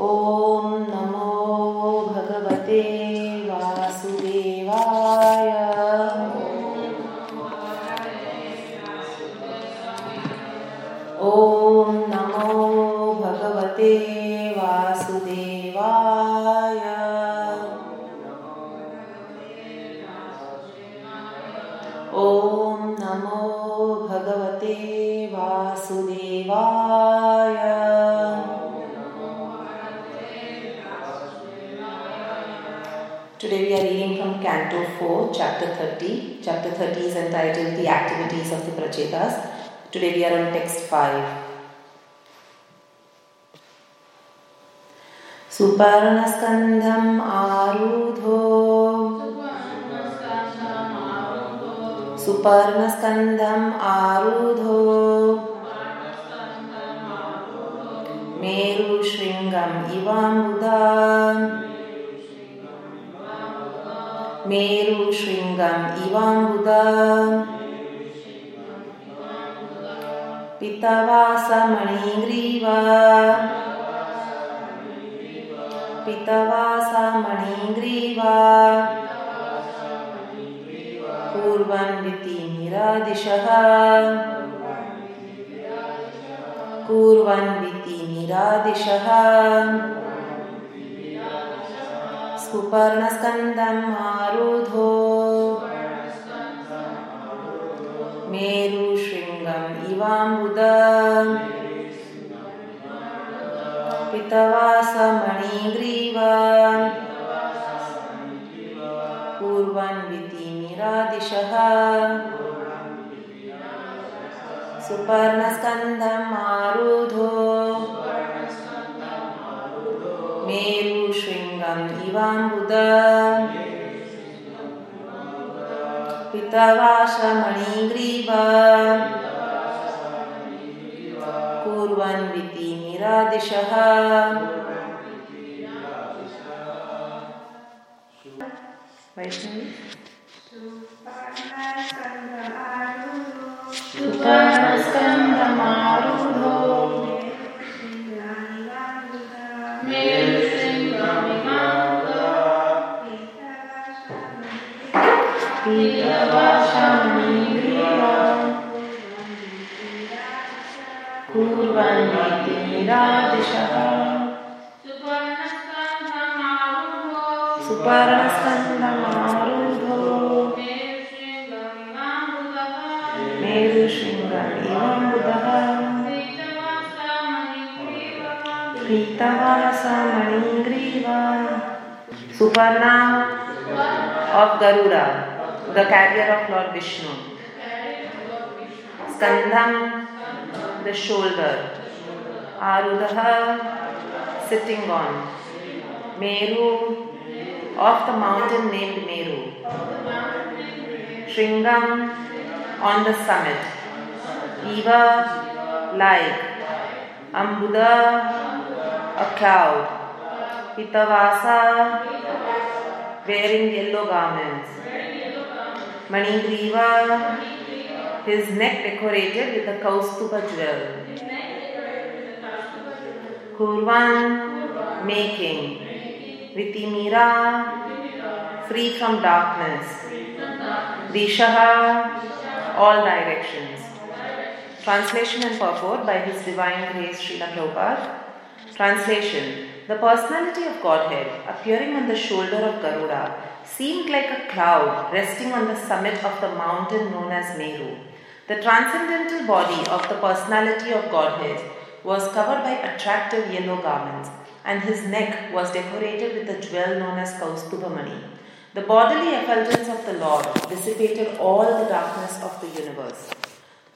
Om entitled The Activities of the Prachetas. Today we are on text 5. सुपर्णस्कन्धम् आरुधो सुपर्णस्कन्धम् आरुधो मेरुशृङ्गम् इवाम्बुदा मेरुशृङ्गम् इवाम्बुदा पितवासमणिग्रीवा। पितवासमणिग्रीवा। कुर्वन्विति निरादिशः। कुर्वन्विति ृङ्गन् सुपर्णस्कन्दम् आरुधो मेरुशृङ्गम् इवाम्बुद पितवासमणिग्रीवा। कुर्वन् वितिनिरादिशः सुपर्णस्कन्दम् आरुधो मेरुशृङ्गम् इवाम्बुद पितवाशमणिग्रीव कुर्वन्विति निरादिशः। Vaishnavi. सुपर्णस्कन्दमारुधो मेरुशृङ्गमिवाम्बुदः पीतवासमणिग्रीवा Suparna of Garuda, the carrier of Lord Vishnu. Skandham, the shoulder. Arudaha, sitting on. Meru, of the mountain named Meru. Shringam, on the summit. Eva, like. Ambuda, a cloud. Pitavasa, wearing yellow garments. Manigriva, his neck decorated with a kaustubha jewel. Kurvan, making. Vitimira, free from darkness. Dishaha, all directions. Translation and purport by His Divine Grace Srila Prabhupada. Translation The personality of Godhead appearing on the shoulder of Garuda seemed like a cloud resting on the summit of the mountain known as Meru. The transcendental body of the personality of Godhead was covered by attractive yellow garments, and his neck was decorated with a jewel known as Kaustubhamani. The bodily effulgence of the Lord dissipated all the darkness of the universe.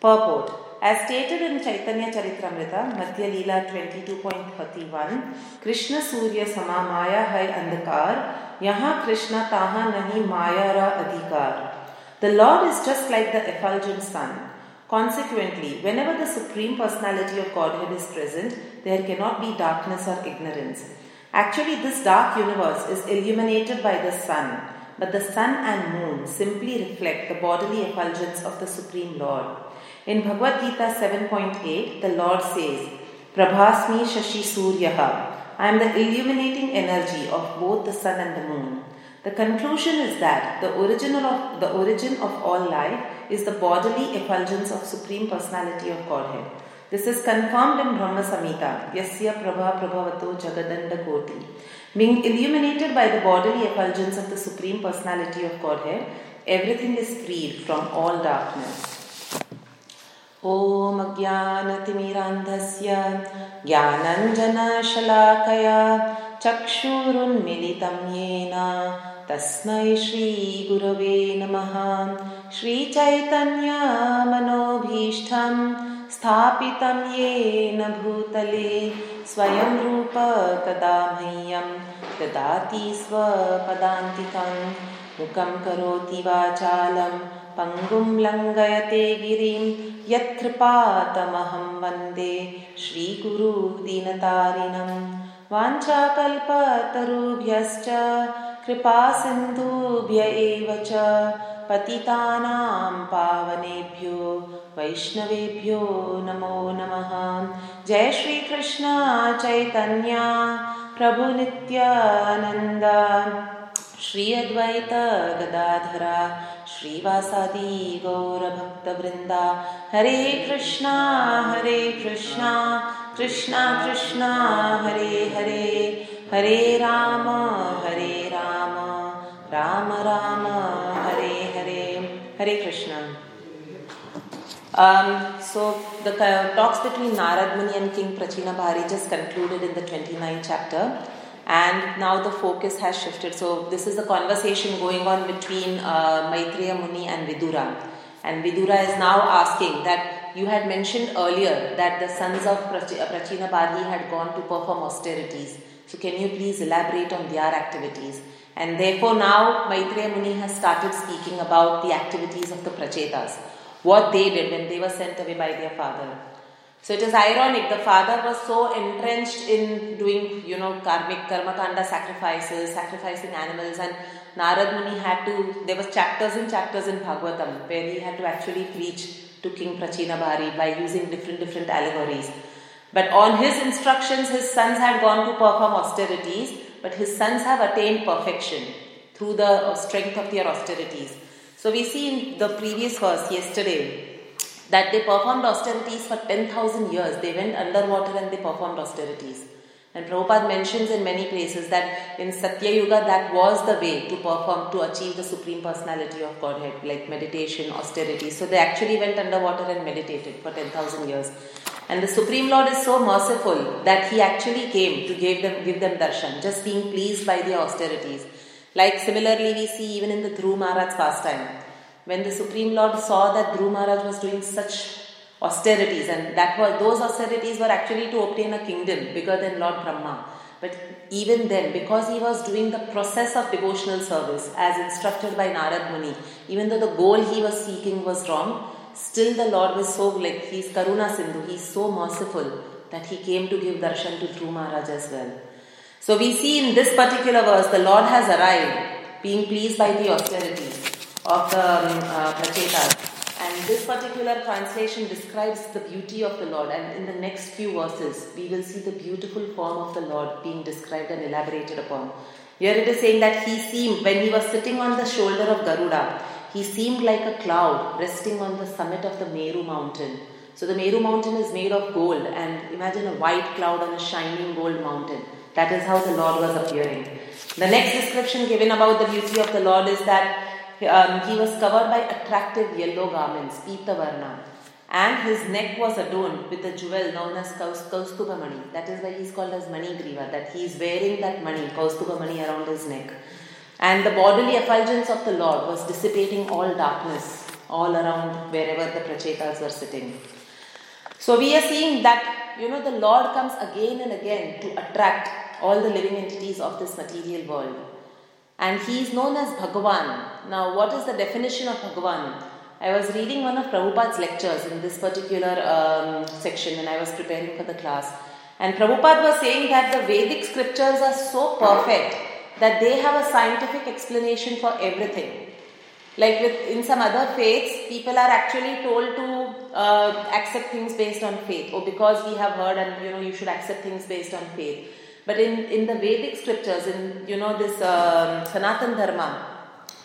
Purport as stated in Chaitanya Charitamrita, Madhya Leela 22.31, Krishna Surya Sama Maya Hai Andhakar, Yaha Krishna Taha Nahi Maya Ra Adhikar. The Lord is just like the effulgent sun. Consequently, whenever the Supreme Personality of Godhead is present, there cannot be darkness or ignorance. Actually, this dark universe is illuminated by the sun, but the sun and moon simply reflect the bodily effulgence of the Supreme Lord. In Bhagavad Gita 7.8, the Lord says, Prabhasmi Shashi Suryaha. I am the illuminating energy of both the sun and the moon. The conclusion is that the original of the origin of all life is the bodily effulgence of Supreme Personality of Godhead. This is confirmed in Brahma Samhita, Yasya Prabha Prabhavato Jagadanda Koti. Being illuminated by the bodily effulgence of the Supreme Personality of Godhead, everything is freed from all darkness. ॐ अज्ञानतिमिरान्धस्य ज्ञानञ्जनशलाकया चक्षुरुन्मिलितं येन तस्मै श्रीगुरवे नमः। श्रीचैतन्यमनोभीष्टं स्थापितं येन भूतले स्वयं रूप कदा मह्यं ददाति स्वपदान्तिकं। मुखं करोति वाचालं पङ्गुं लङ्घयते गिरिं यत्कृपातमहं वन्दे श्रीगुरुदीनतारिणं। वाञ्छाकल्पतरुभ्यश्च कृपासिन्धुभ्य एव पतितानां पावनेभ्यो, वैष्णवेभ्यो नमो नमः। जय श्रीकृष्ण, चैतन्या प्रभुनित्यानन्द श्री अद्वैत गदाधरा, श्रीवासादि गौरभक्तवृन्दा। हरे कृष्णा हरे कृष्णा कृष्णा कृष्णा, हरे हरे। हरे राम, हरे Ram Ram Hare Hare Hare krishna um, so the talks between narad muni and king Prachina Barhi just concluded in the 29th chapter and now the focus has shifted. So this is the conversation going on between uh, maitreya muni and vidura. And vidura is now asking that you had mentioned earlier that the sons of uh, Prachina Barhi had gone to perform austerities. So can you please elaborate on their activities? And therefore now Maitreya Muni has started speaking about the activities of the Prachetas, what they did when they were sent away by their father. So it is ironic, the father was so entrenched in doing, you know, karmic karmakanda sacrifices, sacrificing animals, and Narad Muni had to, there was chapters and chapters in Bhagavatam where he had to actually preach to King Prachina Barhi by using different, different allegories. But on his instructions, his sons had gone to perform austerities, but his sons have attained perfection through the uh, strength of their austerities. So we see in the previous verse yesterday that they performed austerities for 10,000 years. They went underwater and they performed austerities. And Prabhupada mentions in many places that in Satya Yuga that was the way to perform, to achieve the Supreme Personality of Godhead, like meditation, austerity. So they actually went underwater and meditated for 10,000 years. And the Supreme Lord is so merciful that He actually came to give them, give them darshan, just being pleased by the austerities. Like similarly, we see even in the Dhruv Maharaj's pastime when the Supreme Lord saw that Dhruv Maharaj was doing such austerities, and that was those austerities were actually to obtain a kingdom bigger than Lord Brahma. But even then, because he was doing the process of devotional service as instructed by Narad Muni, even though the goal he was seeking was wrong, still the Lord was so like he's Karuna Sindhu, he's so merciful that he came to give darshan to Dhruv Maharaj as well. So we see in this particular verse, the Lord has arrived, being pleased by the austerity of the um, uh, Prachetas. And this particular translation describes the beauty of the Lord. And in the next few verses, we will see the beautiful form of the Lord being described and elaborated upon. Here it is saying that he seemed, when he was sitting on the shoulder of Garuda, he seemed like a cloud resting on the summit of the Meru mountain. So the Meru mountain is made of gold, and imagine a white cloud on a shining gold mountain. That is how the Lord was appearing. The next description given about the beauty of the Lord is that um, he was covered by attractive yellow garments, Pitavarna, and his neck was adorned with a jewel known as Kaus- Mani. That is why he is called as Mani Griva, that he is wearing that money, Mani, around his neck. And the bodily effulgence of the Lord was dissipating all darkness all around wherever the Prachetas were sitting. So we are seeing that, you know, the Lord comes again and again to attract all the living entities of this material world and he is known as Bhagavan. Now, what is the definition of Bhagavan? I was reading one of Prabhupada's lectures in this particular um, section when I was preparing for the class. And Prabhupada was saying that the Vedic scriptures are so perfect that they have a scientific explanation for everything. Like with in some other faiths, people are actually told to uh, accept things based on faith, or because we have heard and you know you should accept things based on faith. But in, in the Vedic scriptures, in you know this um, Sanatan Dharma,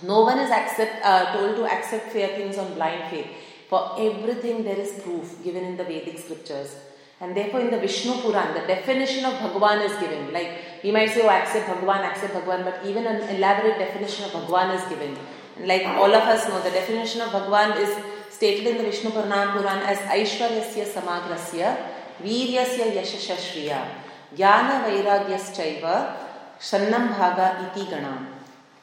no one is accept, uh, told to accept fair things on blind faith. For everything there is proof given in the Vedic scriptures. And therefore, in the Vishnu Puran, the definition of Bhagwan is given. Like we might say, oh, accept Bhagwan, accept Bhagwan, but even an elaborate definition of Bhagwan is given. And like all of us know, the definition of Bhagwan is stated in the Vishnu Puran, Puran as Aishwaryasya Samagrasya, Viryasya Yashashashriya, Jnana Vairagyaschaiva, Shannam Bhaga Iti Ganam.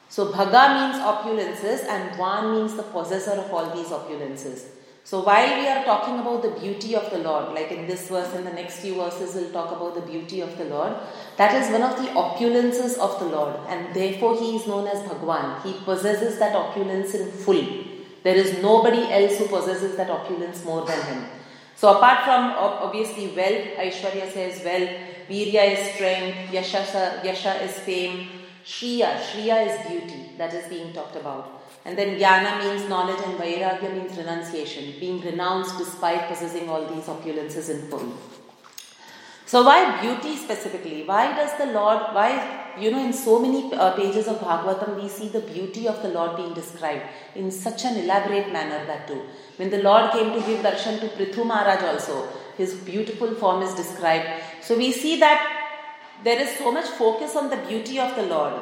So Bhaga means opulences and Van means the possessor of all these opulences. So while we are talking about the beauty of the Lord, like in this verse and the next few verses we'll talk about the beauty of the Lord, that is one of the opulences of the Lord and therefore he is known as Bhagwan. He possesses that opulence in full. There is nobody else who possesses that opulence more than him. So apart from obviously wealth, Aishwarya says wealth, Virya is strength, Yasha, Yasha is fame, Shriya, Shriya is beauty that is being talked about. And then jnana means knowledge and vairagya means renunciation, being renounced despite possessing all these opulences in full. So why beauty specifically? Why does the Lord, why, you know, in so many uh, pages of Bhagavatam we see the beauty of the Lord being described in such an elaborate manner that too. When the Lord came to give darshan to Prithu Maharaj also, his beautiful form is described. So we see that there is so much focus on the beauty of the Lord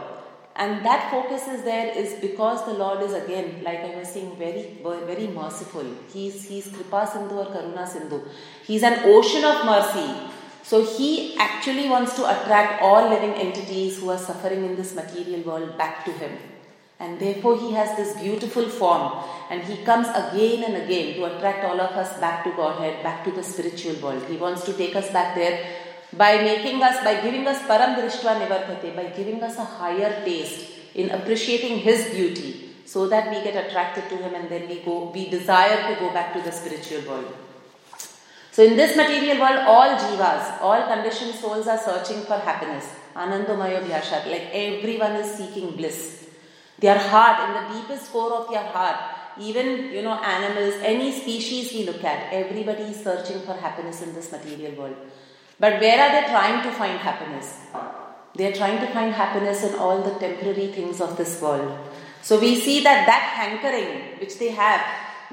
and that focus is there is because the Lord is again, like I was saying, very, very merciful. He's, he's Kripa Sindhu or Karuna Sindhu. He's an ocean of mercy. So he actually wants to attract all living entities who are suffering in this material world back to him. And therefore he has this beautiful form and he comes again and again to attract all of us back to Godhead, back to the spiritual world. He wants to take us back there by making us, by giving us param drishtva nivartate, by giving us a higher taste in appreciating His beauty, so that we get attracted to Him and then we go, we desire to go back to the spiritual world. So in this material world, all jivas, all conditioned souls are searching for happiness. Anandamaya Vyashat, like everyone is seeking bliss. Their heart, in the deepest core of their heart, even you know animals, any species we look at, everybody is searching for happiness in this material world. But where are they trying to find happiness? They are trying to find happiness in all the temporary things of this world. So we see that that hankering which they have,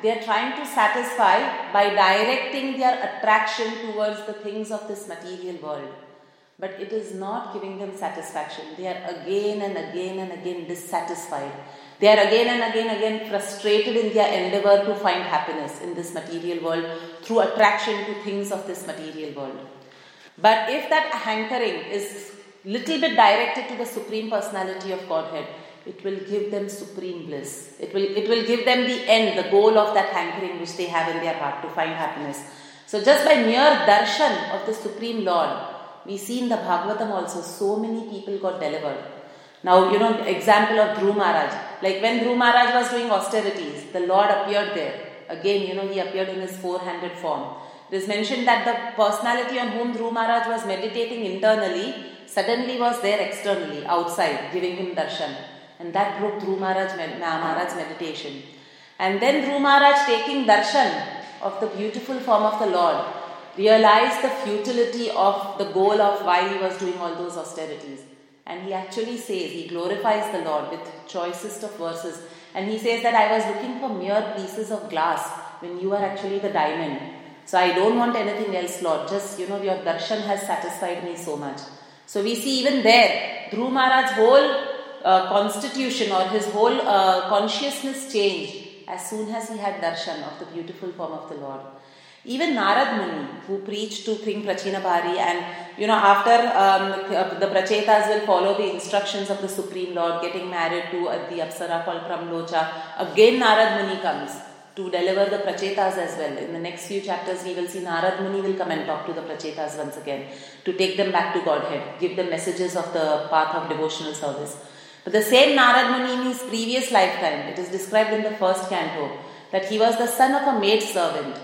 they are trying to satisfy by directing their attraction towards the things of this material world. But it is not giving them satisfaction. They are again and again and again dissatisfied. They are again and again and again frustrated in their endeavor to find happiness in this material world through attraction to things of this material world. But if that hankering is little bit directed to the Supreme Personality of Godhead, it will give them supreme bliss. It will, it will give them the end, the goal of that hankering which they have in their heart to find happiness. So, just by mere darshan of the Supreme Lord, we see in the Bhagavatam also so many people got delivered. Now, you know, example of Dhruv Maharaj. Like when Dhruv Maharaj was doing austerities, the Lord appeared there. Again, you know, he appeared in his four handed form. It is mentioned that the personality on whom Dhruv Maharaj was meditating internally suddenly was there externally, outside, giving him darshan. And that broke Dhruv Maharaj, Maharaj's meditation. And then Dhruv Maharaj taking darshan of the beautiful form of the Lord realized the futility of the goal of why he was doing all those austerities. And he actually says, he glorifies the Lord with choicest of verses. And he says that I was looking for mere pieces of glass when you are actually the diamond. So I don't want anything else, Lord. Just, you know, your darshan has satisfied me so much. So we see even there, Dhruv Maharaj's whole uh, constitution or his whole uh, consciousness changed as soon as he had darshan of the beautiful form of the Lord. Even Narad Muni, who preached to King Prachinabarhi, and you know, after um, the Prachetas will follow the instructions of the Supreme Lord, getting married to the Apsara called Pramlocha, again Narad Muni comes to deliver the prachetas as well. In the next few chapters, we will see Narad Muni will come and talk to the prachetas once again to take them back to Godhead, give them messages of the path of devotional service. But the same Narad Muni in his previous lifetime, it is described in the first canto, that he was the son of a maid servant.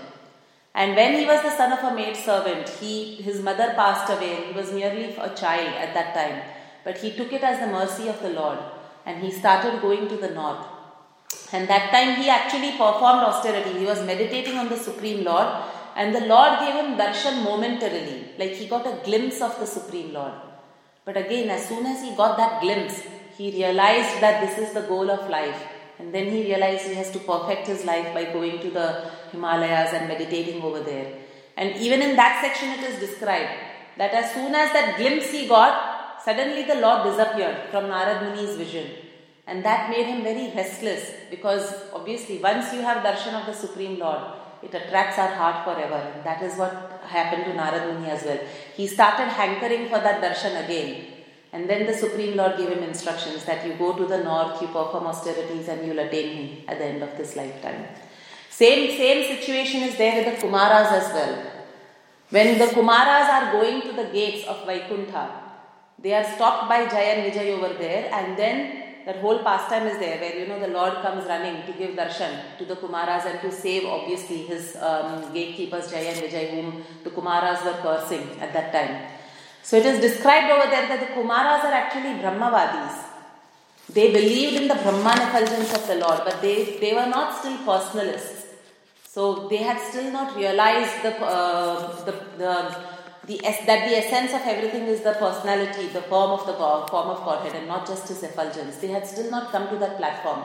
And when he was the son of a maid servant, he, his mother passed away. He was merely a child at that time. But he took it as the mercy of the Lord and he started going to the north. And that time he actually performed austerity. He was meditating on the Supreme Lord, and the Lord gave him darshan momentarily, like he got a glimpse of the Supreme Lord. But again, as soon as he got that glimpse, he realized that this is the goal of life. And then he realized he has to perfect his life by going to the Himalayas and meditating over there. And even in that section, it is described that as soon as that glimpse he got, suddenly the Lord disappeared from Narad Muni's vision. And that made him very restless because obviously, once you have darshan of the Supreme Lord, it attracts our heart forever. And that is what happened to Narad Muni as well. He started hankering for that darshan again. And then the Supreme Lord gave him instructions that you go to the north, you perform austerities, and you'll attain me at the end of this lifetime. Same, same situation is there with the Kumaras as well. When the Kumaras are going to the gates of Vaikuntha, they are stopped by Jay and Vijay over there, and then that whole pastime is there where you know the Lord comes running to give darshan to the Kumaras and to save obviously his um, gatekeepers Jay and Vijay, whom the Kumaras were cursing at that time. So it is described over there that the Kumaras are actually Brahmavadis. They believed in the Brahman effulgence of the Lord, but they, they were not still personalists. So they had still not realized the, uh, the, the, the that the essence of everything is the personality, the form of the God, form of Godhead, and not just his effulgence. They had still not come to that platform.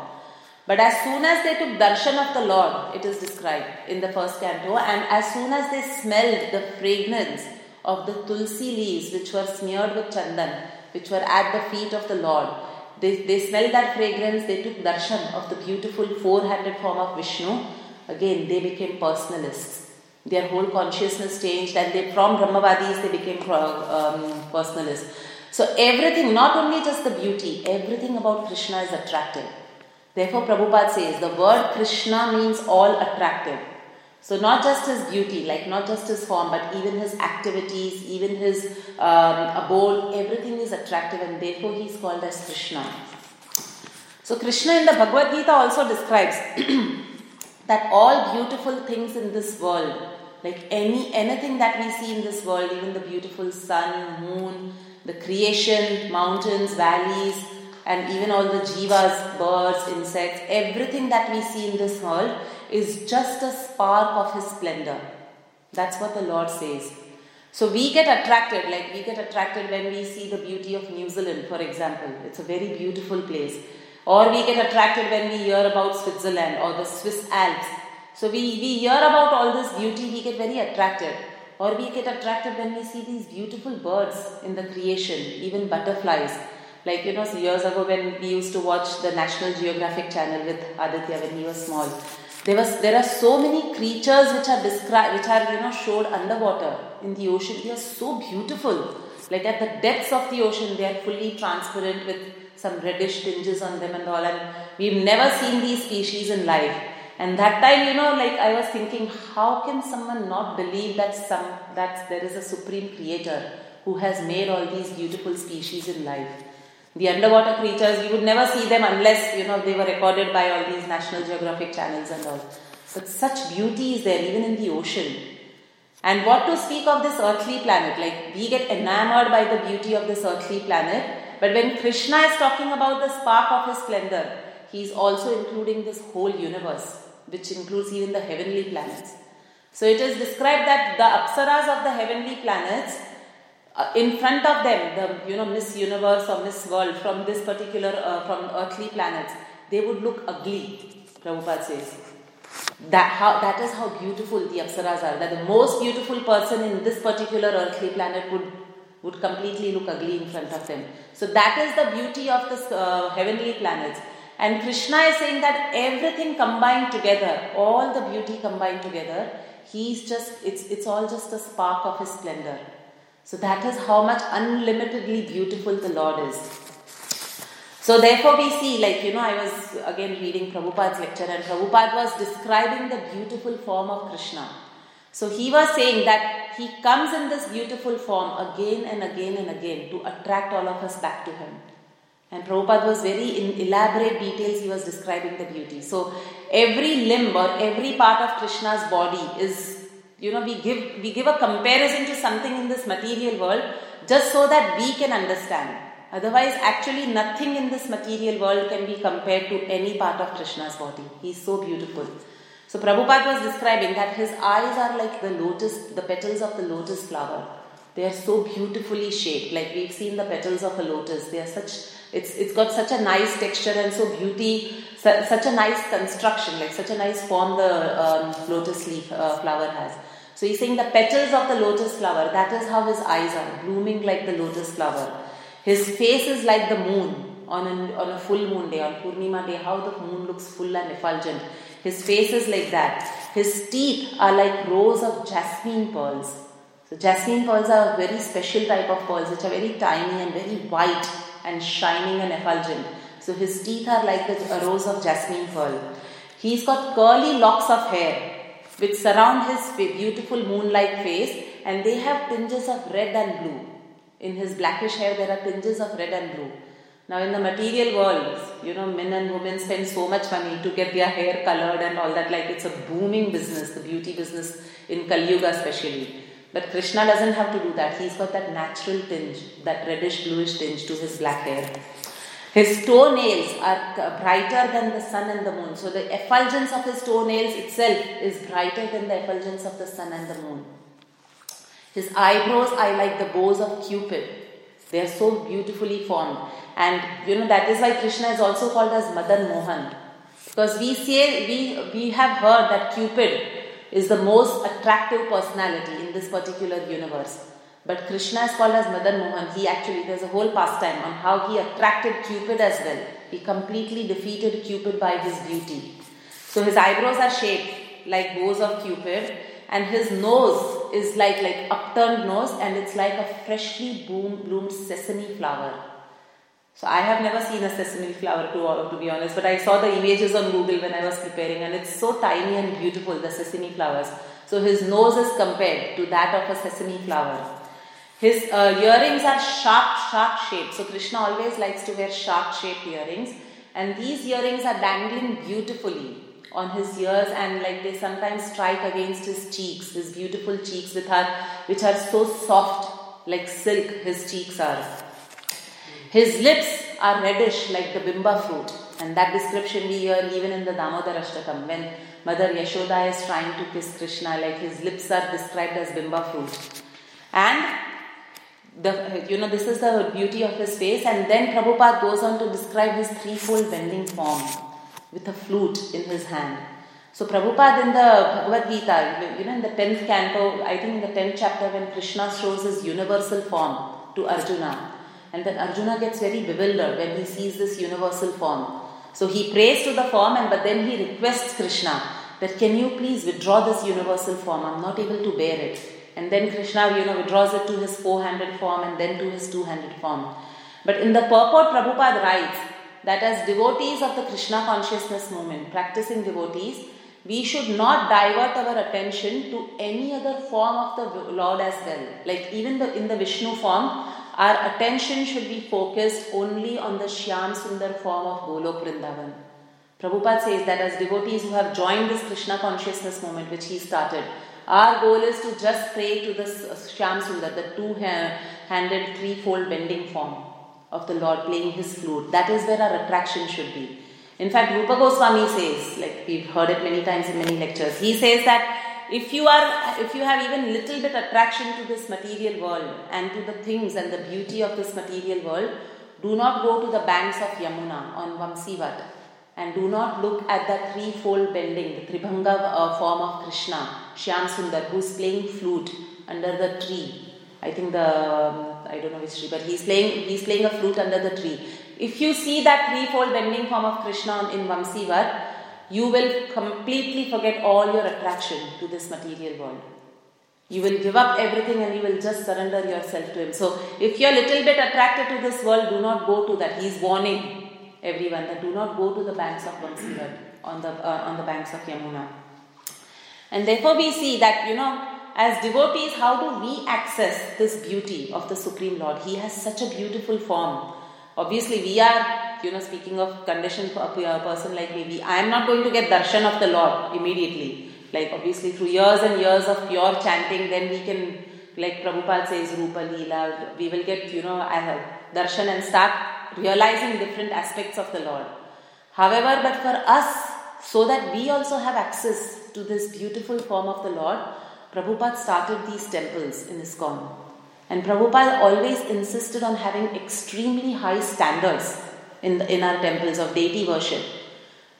But as soon as they took darshan of the Lord, it is described in the first canto, and as soon as they smelled the fragrance of the tulsi leaves which were smeared with chandan, which were at the feet of the Lord. They, they smelled that fragrance, they took darshan of the beautiful four handed form of Vishnu. Again, they became personalists. Their whole consciousness changed, and they from Brahmavadis they became um, personalists. So, everything, not only just the beauty, everything about Krishna is attractive. Therefore, Prabhupada says the word Krishna means all attractive. So, not just his beauty, like not just his form, but even his activities, even his um, abode, everything is attractive, and therefore he is called as Krishna. So, Krishna in the Bhagavad Gita also describes that all beautiful things in this world, like any anything that we see in this world, even the beautiful sun, moon, the creation, mountains, valleys, and even all the jivas, birds, insects, everything that we see in this world is just a spark of His splendor. That's what the Lord says. So we get attracted, like we get attracted when we see the beauty of New Zealand, for example. It's a very beautiful place. Or we get attracted when we hear about Switzerland or the Swiss Alps. So we, we hear about all this beauty, we get very attracted. Or we get attracted when we see these beautiful birds in the creation, even butterflies. Like, you know, years ago when we used to watch the National Geographic channel with Aditya when he was small. There was there are so many creatures which are described which are you know showed underwater in the ocean. They are so beautiful. Like at the depths of the ocean, they are fully transparent with some reddish tinges on them and all. And we've never seen these species in life. And that time, you know, like I was thinking, how can someone not believe that some that there is a supreme creator who has made all these beautiful species in life? The underwater creatures, you would never see them unless, you know, they were recorded by all these National Geographic channels and all. But such beauty is there even in the ocean. And what to speak of this earthly planet? Like, we get enamored by the beauty of this earthly planet. But when Krishna is talking about the spark of his splendor, he is also including this whole universe, which includes even the heavenly planets. So it is described that the apsaras of the heavenly planets uh, in front of them, the you know Miss Universe or Miss World from this particular uh, from earthly planets, they would look ugly. Prabhupada says that how that is how beautiful the apsaras are. That the most beautiful person in this particular earthly planet would would completely look ugly in front of them. So that is the beauty of the uh, heavenly planets. And Krishna is saying that everything combined together, all the beauty combined together, he's just it's it's all just a spark of his splendor. So that is how much unlimitedly beautiful the Lord is. So therefore we see, like, you know, I was again reading Prabhupada's lecture and Prabhupada was describing the beautiful form of Krishna. So he was saying that he comes in this beautiful form again and again and again to attract all of us back to him. And Prabhupada was very in elaborate details, he was describing the beauty. So every limb or every part of Krishna's body is you know we give we give a comparison to something in this material world just so that we can understand otherwise actually nothing in this material world can be compared to any part of krishna's body he's so beautiful so prabhupada was describing that his eyes are like the lotus the petals of the lotus flower They are so beautifully shaped. Like we've seen the petals of a lotus. They are such. It's it's got such a nice texture and so beauty. Su- such a nice construction. Like such a nice form the um, lotus leaf uh, flower has. So he's saying the petals of the lotus flower. That is how his eyes are blooming like the lotus flower. His face is like the moon on a, on a full moon day, on Purnima day, how the moon looks full and effulgent. His face is like that. His teeth are like rows of jasmine pearls. So, jasmine pearls are a very special type of pearls which are very tiny and very white and shining and effulgent. So, his teeth are like the rows of jasmine pearl. He's got curly locks of hair which surround his beautiful moon like face and they have tinges of red and blue. In his blackish hair, there are tinges of red and blue. Now, in the material world, you know, men and women spend so much money to get their hair colored and all that. Like it's a booming business, the beauty business in Kali Yuga, especially. But Krishna doesn't have to do that. He's got that natural tinge, that reddish bluish tinge to his black hair. His toenails are brighter than the sun and the moon. So the effulgence of his toenails itself is brighter than the effulgence of the sun and the moon. His eyebrows are like the bows of Cupid. They are so beautifully formed. And you know that is why Krishna is also called as Madan Mohan. Because we say we we have heard that Cupid is the most attractive personality in this particular universe. But Krishna is called as Madan Mohan. He actually there's a whole pastime on how he attracted Cupid as well. He completely defeated Cupid by his beauty. So his eyebrows are shaped like bows of Cupid, and his nose is like like upturned nose, and it's like a freshly bloomed sesame flower. So I have never seen a sesame flower to, to be honest, but I saw the images on Google when I was preparing and it's so tiny and beautiful, the sesame flowers. So his nose is compared to that of a sesame flower. His uh, earrings are sharp, sharp shaped. So Krishna always likes to wear sharp shaped earrings and these earrings are dangling beautifully on his ears and like they sometimes strike against his cheeks, his beautiful cheeks with her, which are so soft like silk his cheeks are. His lips are reddish like the bimba fruit, and that description we hear even in the Damodar Ashtakam when Mother Yashoda is trying to kiss Krishna, like his lips are described as bimba fruit. And the, you know, this is the beauty of his face, and then Prabhupada goes on to describe his threefold bending form with a flute in his hand. So Prabhupada in the Bhagavad Gita, you know, in the 10th canto, I think in the 10th chapter, when Krishna shows his universal form to Arjuna, and then Arjuna gets very bewildered when he sees this universal form. So he prays to the form, and but then he requests Krishna that can you please withdraw this universal form? I'm not able to bear it. And then Krishna, you know, withdraws it to his four-handed form and then to his two-handed form. But in the purport, Prabhupada writes that as devotees of the Krishna consciousness movement, practicing devotees, we should not divert our attention to any other form of the Lord as well. Like even the, in the Vishnu form, our attention should be focused only on the Shyam Sundar form of Golok Vrindavan. Prabhupada says that as devotees who have joined this Krishna consciousness movement which he started, our goal is to just pray to the Shyam Sundar, the two handed, threefold bending form of the Lord playing his flute. That is where our attraction should be. In fact, Rupa Goswami says, like we've heard it many times in many lectures, he says that if you are if you have even little bit attraction to this material world and to the things and the beauty of this material world do not go to the banks of yamuna on vamsivat and do not look at the threefold bending the tribhanga uh, form of krishna shyam sundar who's playing flute under the tree. I think the i don't know which tree but he's playing he's playing a flute under the tree. If you see that threefold bending form of krishna in vamsivat you will completely forget all your attraction to this material world. You will give up everything and you will just surrender yourself to Him. So, if you're a little bit attracted to this world, do not go to that. He's warning everyone that do not go to the banks of Vamsivat, on the, uh, on the banks of Yamuna. And therefore, we see that, you know, as devotees, how do we access this beauty of the Supreme Lord? He has such a beautiful form. Obviously, we are you know, speaking of condition for a person like me, I am not going to get darshan of the Lord immediately. Like obviously through years and years of pure chanting, then we can, like Prabhupada says, Rupa Leela, we will get, you know, I have darshan and start realizing different aspects of the Lord. However, but for us, so that we also have access to this beautiful form of the Lord, Prabhupada started these temples in his ISKCON. And Prabhupada always insisted on having extremely high standards in, the, in our temples of deity worship.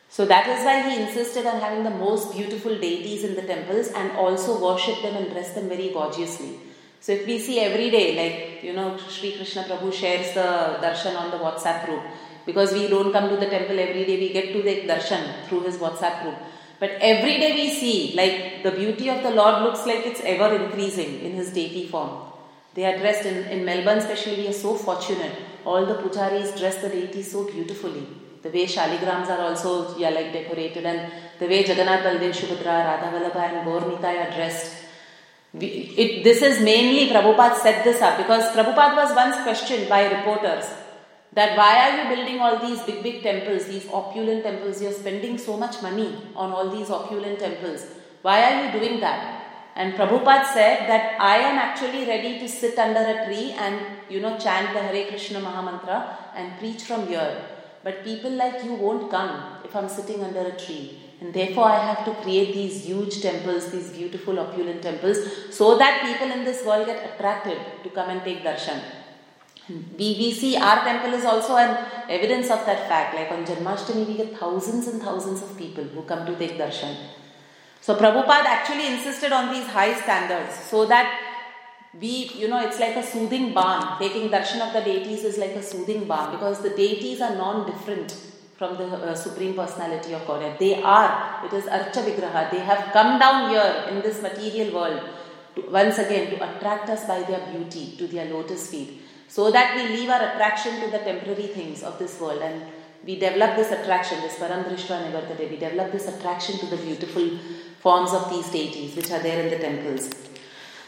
So that is why he insisted on having the most beautiful deities in the temples and also worship them and dress them very gorgeously. So if we see every day, like you know, Sri Krishna Prabhu shares the darshan on the WhatsApp group because we don't come to the temple every day, we get to the darshan through his WhatsApp group. But every day we see, like the beauty of the Lord looks like it's ever increasing in his deity form. They are dressed in, in Melbourne, especially, we are so fortunate. All the pujaris dress the deity so beautifully. The way Shaligrams are also yeah, like decorated, and the way Jagannath Baldev Subhadra, Radha Vallabha, and Gaur Nitai are dressed. We, it, this is mainly Prabhupada set this up because Prabhupada was once questioned by reporters that why are you building all these big, big temples, these opulent temples? You're spending so much money on all these opulent temples. Why are you doing that? And Prabhupada said that I am actually ready to sit under a tree and, you know, chant the Hare Krishna Mahamantra and preach from here. But people like you won't come if I'm sitting under a tree. And therefore, I have to create these huge temples, these beautiful, opulent temples, so that people in this world get attracted to come and take darshan. We, see our temple is also an evidence of that fact. Like on Janmashtami, we get thousands and thousands of people who come to take darshan. So Prabhupada actually insisted on these high standards so that we, you know, it's like a soothing balm. Taking darshan of the deities is like a soothing balm because the deities are non-different from the uh, Supreme Personality of Godhead. They are, it is Archa Vigraha. They have come down here in this material world to, once again to attract us by their beauty to their lotus feet so that we leave our attraction to the temporary things of this world and we develop this attraction, this Paramdrishta Nivartate, we develop this attraction to the beautiful forms of these deities which are there in the temples.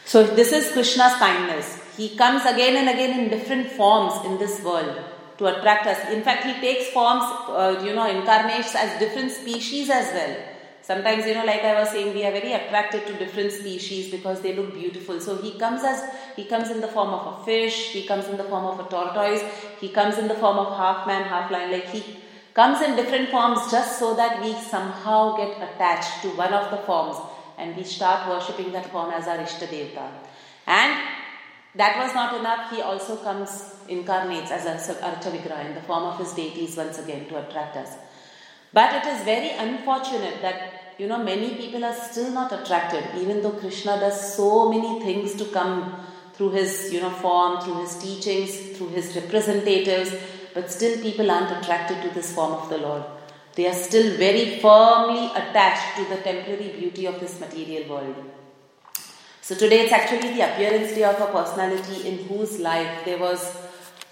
So, this is Krishna's kindness. He comes again and again in different forms in this world to attract us. In fact, he takes forms, uh, you know, incarnates as different species as well. Sometimes, you know, like I was saying, we are very attracted to different species because they look beautiful. So he comes as he comes in the form of a fish, he comes in the form of a tortoise, he comes in the form of half man, half lion. Like he comes in different forms just so that we somehow get attached to one of the forms and we start worshipping that form as our Ishta Devta. And that was not enough, he also comes, incarnates as a Archa in the form of his deities once again to attract us. But it is very unfortunate that you know many people are still not attracted, even though Krishna does so many things to come through his you know form, through his teachings, through his representatives, but still people aren't attracted to this form of the Lord. They are still very firmly attached to the temporary beauty of this material world. So today it's actually the appearance day of a personality in whose life there was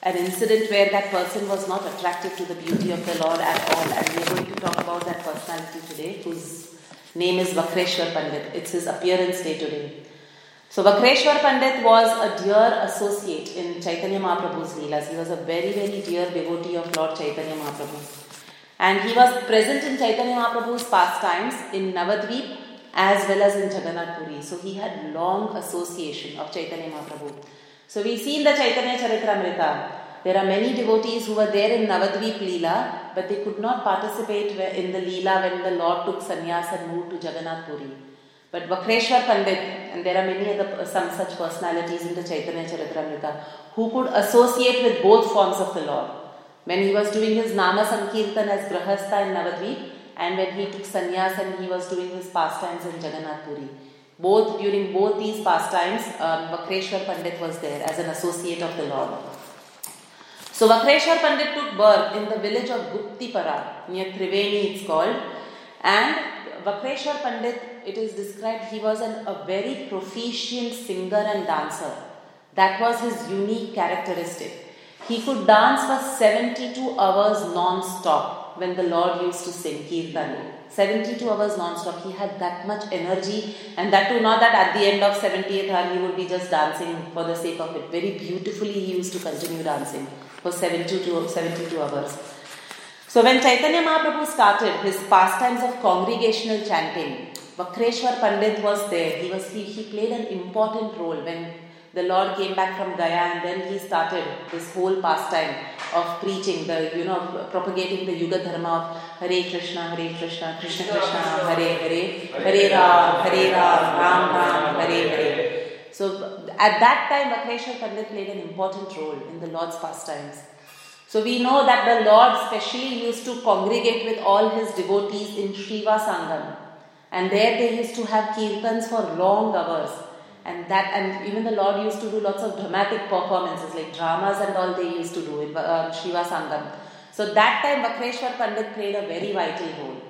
an incident where that person was not attracted to the beauty of the Lord at all. And we are going to talk about that personality today, whose name is Vakreshwar Pandit. It's his appearance day today. So Vakreshwar Pandit was a dear associate in Chaitanya Mahaprabhu's Leelas. He was a very, very dear devotee of Lord Chaitanya Mahaprabhu. And he was present in Chaitanya Mahaprabhu's pastimes in Navadvip as well as in Jagannath Puri. So he had long association of Chaitanya Mahaprabhu. So we see in the Chaitanya Charitamrita, there are many devotees who were there in Navadvip Leela, but they could not participate in the Leela when the Lord took sannyas and moved to Jagannath Puri. But Vakreshwar Pandit, and there are many other some such personalities in the Chaitanya Charitamrita, who could associate with both forms of the Lord. When he was doing his Nama Sankirtan as Grahastha in Navadvip, and when he took sannyas and he was doing his pastimes in Jagannath Puri. Both during both these pastimes, um, Vakreshwar Pandit was there as an associate of the Lord. So Vakreshwar Pandit took birth in the village of Guptipara near Triveni, it's called. And Vakreshwar Pandit, it is described he was an, a very proficient singer and dancer. That was his unique characteristic. He could dance for 72 hours non-stop when the Lord used to sing Kirtan. 72 hours non-stop. He had that much energy and that too not that at the end of 70th hour he would be just dancing for the sake of it. Very beautifully he used to continue dancing for 72, 72 hours. So when Chaitanya Mahaprabhu started his pastimes of congregational chanting, Vakreshwar Pandit was there. He was he, he played an important role when the Lord came back from Gaya and then he started this whole pastime of preaching, the you know, propagating the Yuga Dharma of Hare Krishna, Hare Krishna, Krishna Krishna, Hare Hare, Hare Ram, Hare Ram, Ram Ram, Hare Hare. So at that time, Vakreshwar Pandit played an important role in the Lord's pastimes. So we know that the Lord specially used to congregate with all his devotees in Srivas Angan. And there they used to have kirtans for long hours. And that, and even the Lord used to do lots of dramatic performances, like dramas and all they used to do in uh, Srivas Angan. So that time Vakreshwar Pandit played a very vital role.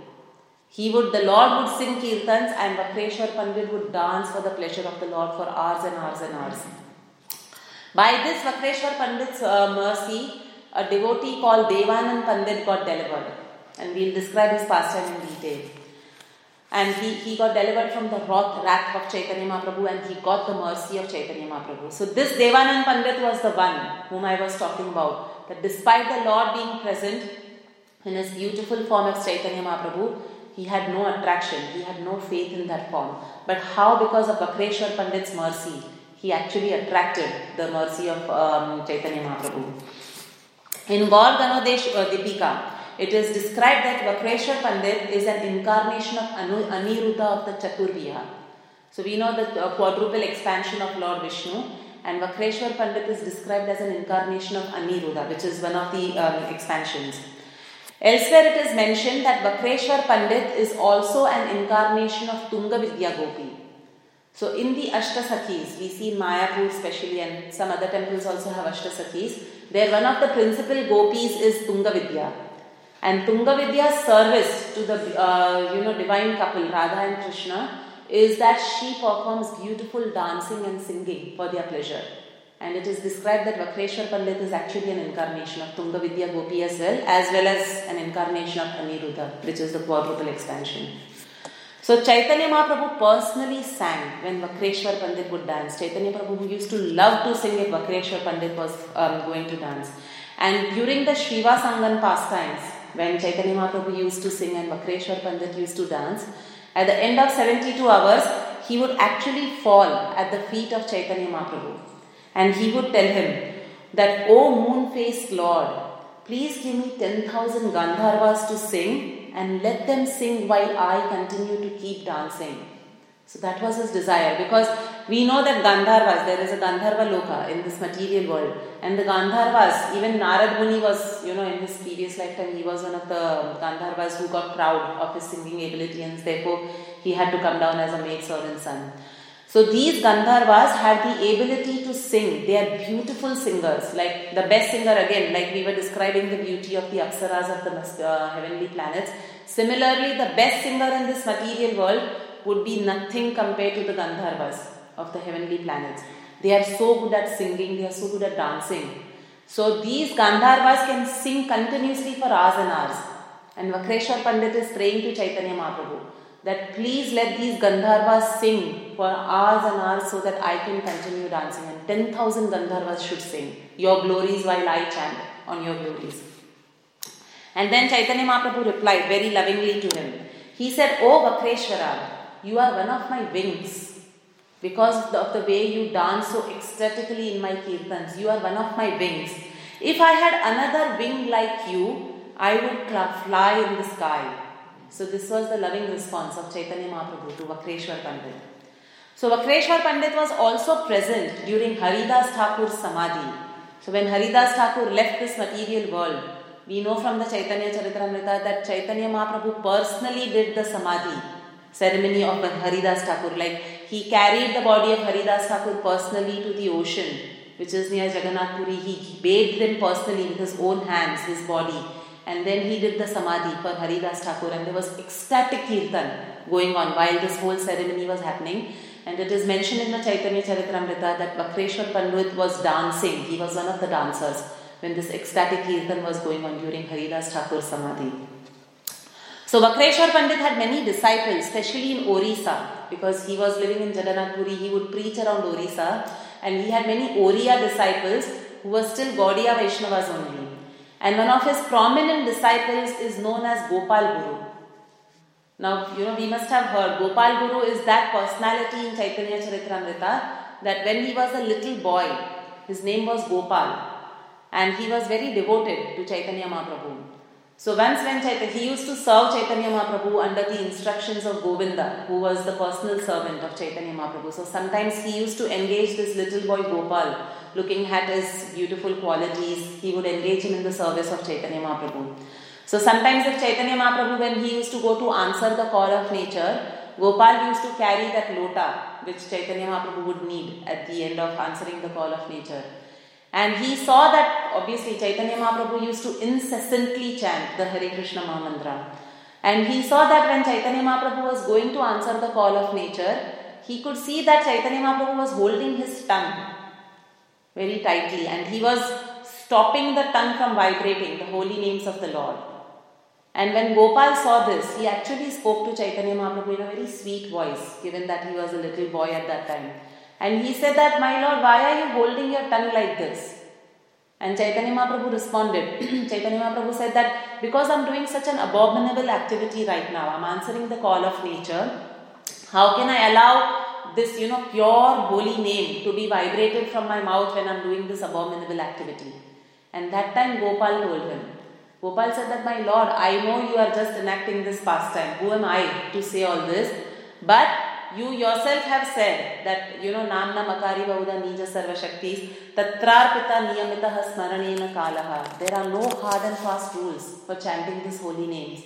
He would, the Lord would sing kirtans and Vakreshwar Pandit would dance for the pleasure of the Lord for hours and hours and hours. By this Vakreshwar Pandit's uh, mercy, a devotee called Devanand Pandit got delivered. And we'll describe his pastime in detail. And he, he got delivered from the wrath wrath of Chaitanya Mahaprabhu and he got the mercy of Chaitanya Mahaprabhu. So this Devanand Pandit was the one whom I was talking about. That despite the Lord being present in his beautiful form of Chaitanya Mahaprabhu, he had no attraction, he had no faith in that form. But how, because of Vakreshwar Pandit's mercy, he actually attracted the mercy of um, Chaitanya Mahaprabhu. In Gaur Ganodesh uh, Dipika, it is described that Vakreshwar Pandit is an incarnation of Anu, Aniruddha of the Chaturvyuha. So we know the uh, quadruple expansion of Lord Vishnu, and Vakreshwar Pandit is described as an incarnation of Aniruddha, which is one of the um, expansions. Elsewhere it is mentioned that Vakreshwar Pandit is also an incarnation of Tunga Vidya Gopi. So in the Ashtasakhis, we see Mayapur especially and some other temples also have Ashtasakhis. There one of the principal gopis is Tunga Vidya. And Tunga Vidya's service to the uh, you know divine couple Radha and Krishna is that she performs beautiful dancing and singing for their pleasure. And it is described that Vakreshwar Pandit is actually an incarnation of Tunga Vidya Gopi as well, as well as an incarnation of Aniruddha, which is the quadruple expansion. So Chaitanya Mahaprabhu personally sang when Vakreshwar Pandit would dance. Chaitanya Mahaprabhu used to love to sing if Vakreshwar Pandit was um, going to dance. And during the Srivas Angan pastimes, when Chaitanya Mahaprabhu used to sing and Vakreshwar Pandit used to dance, at the end of 72 hours, he would actually fall at the feet of Chaitanya Mahaprabhu. And he would tell him that, O moon faced Lord, please give me 10,000 Gandharvas to sing and let them sing while I continue to keep dancing. So that was his desire because we know that Gandharvas, there is a Gandharva Loka in this material world. And the Gandharvas, even Narad Muni was, you know, in his previous lifetime, he was one of the Gandharvas who got proud of his singing ability and therefore he had to come down as a maid servant son. So these Gandharvas have the ability to sing. They are beautiful singers. Like the best singer again, like we were describing the beauty of the Apsaras of the uh, heavenly planets. Similarly, the best singer in this material world would be nothing compared to the Gandharvas of the heavenly planets. They are so good at singing, they are so good at dancing. So these Gandharvas can sing continuously for hours and hours. And Vakreshwar Pandit is praying to Chaitanya Mahaprabhu that please let these Gandharvas sing for hours and hours so that I can continue dancing. And 10,000 Gandharvas should sing your glories while I chant on your glories. And then Chaitanya Mahaprabhu replied very lovingly to him. He said, Oh Vakreshwara, you are one of my wings. Because of the way you dance so ecstatically in my kirtans, you are one of my wings. If I had another wing like you, I would fly in the sky. So, this was the loving response of Chaitanya Mahaprabhu to Vakreshwar Pandit. So, Vakreshwar Pandit was also present during Haridas Thakur's Samadhi. So, when Haridas Thakur left this material world, we know from the Chaitanya Charitamrita that Chaitanya Mahaprabhu personally did the Samadhi ceremony of Haridas Thakur. Like he carried the body of Haridas Thakur personally to the ocean, which is near Jagannath Puri. He bathed them personally with his own hands, his body. And then he did the samadhi for Haridas Thakur, and there was ecstatic kirtan going on while this whole ceremony was happening. And it is mentioned in the Chaitanya Charitamrita that Vakreshwar Pandit was dancing. He was one of the dancers when this ecstatic kirtan was going on during Haridas Thakur samadhi. So Vakreshwar Pandit had many disciples, especially in Orissa, because he was living in Jagannath Puri. He would preach around Orissa, and he had many Oriya disciples who were still Gaudiya Vaishnavas only. And one of his prominent disciples is known as Gopal Guru. Now, you know, we must have heard Gopal Guru is that personality in Chaitanya Charitamrita that when he was a little boy, his name was Gopal, and he was very devoted to Chaitanya Mahaprabhu. So once when Chaitanya, he used to serve Chaitanya Mahaprabhu under the instructions of Govinda, who was the personal servant of Chaitanya Mahaprabhu. So sometimes he used to engage this little boy Gopal, looking at his beautiful qualities. He would engage him in the service of Chaitanya Mahaprabhu. So sometimes if Chaitanya Mahaprabhu, when he used to go to answer the call of nature, Gopal used to carry that lota which Chaitanya Mahaprabhu would need at the end of answering the call of nature. And he saw that obviously Chaitanya Mahaprabhu used to incessantly chant the Hare Krishna Mahamantra. And he saw that when Chaitanya Mahaprabhu was going to answer the call of nature, he could see that Chaitanya Mahaprabhu was holding his tongue very tightly and he was stopping the tongue from vibrating the holy names of the Lord. And when Gopal saw this, he actually spoke to Chaitanya Mahaprabhu in a very sweet voice, given that he was a little boy at that time. And he said that, My Lord, why are you holding your tongue like this? And Chaitanya Mahaprabhu responded. Chaitanya Mahaprabhu said that because I'm doing such an abominable activity right now, I'm answering the call of nature. How can I allow this, you know, pure holy name to be vibrated from my mouth when I'm doing this abominable activity? And that time Gopal told him. Gopal said that, My Lord, I know you are just enacting this pastime. Who am I to say all this? But you yourself have said that you know namna makari bahuda nija sarva shaktis tatrarpita niyamita smaranena kalaha. There are no hard and fast rules for chanting these holy names.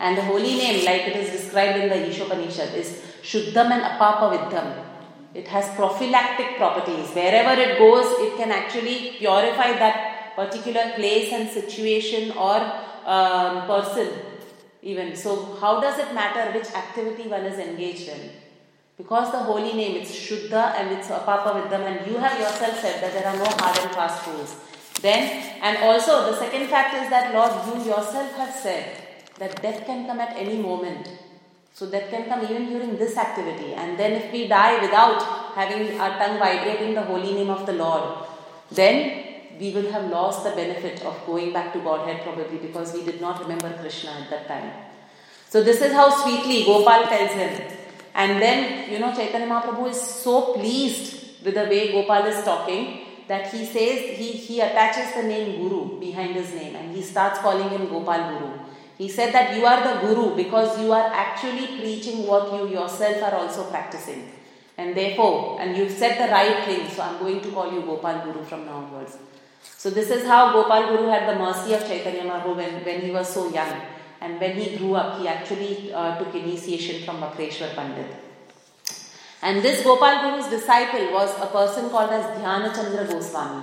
And the holy name like it is described in the Ishopanishad is shuddham and apapaviddham it has prophylactic properties. Wherever it goes it can actually purify that particular place and situation or um, person even. So how does it matter which activity one is engaged in because the holy name, it's Shuddha and it's apapaviddham, and you have yourself said that there are no hard and fast rules. Then, and also the second fact is that Lord, you yourself have said that death can come at any moment. So death can come even during this activity. And then if we die without having our tongue vibrating the holy name of the Lord, then we will have lost the benefit of going back to Godhead probably because we did not remember Krishna at that time. So this is how sweetly Gopal tells him and then, you know, Chaitanya Mahaprabhu is so pleased with the way Gopal is talking that he says, he, he attaches the name Guru behind his name and he starts calling him Gopal Guru. He said that you are the Guru because you are actually preaching what you yourself are also practicing. And therefore, and you've said the right thing, so I'm going to call you Gopal Guru from now onwards. So this is how Gopal Guru had the mercy of Chaitanya Mahaprabhu when, when he was so young. And when he grew up, he actually uh, took initiation from Vakreshwar Pandit. And this Gopal Guru's disciple was a person called as Dhyana Chandra Goswami.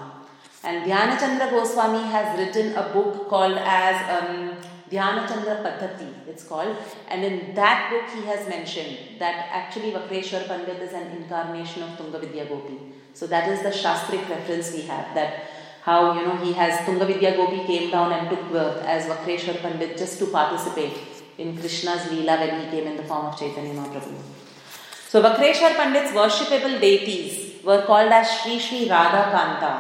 And Dhyana Chandra Goswami has written a book called as um, Dhyana Chandra Paddhati, it's called. And in that book, he has mentioned that actually Vakreshwar Pandit is an incarnation of Tunga Vidya Gopi. So that is the Shastric reference we have that how you know he has Tungavidya Gopi came down and took birth as Vakreshwar Pandit just to participate in Krishna's Leela when he came in the form of Chaitanya Mahaprabhu. So Vakreshwar Pandit's worshipable deities were called as Sri Sri Radha Kanta.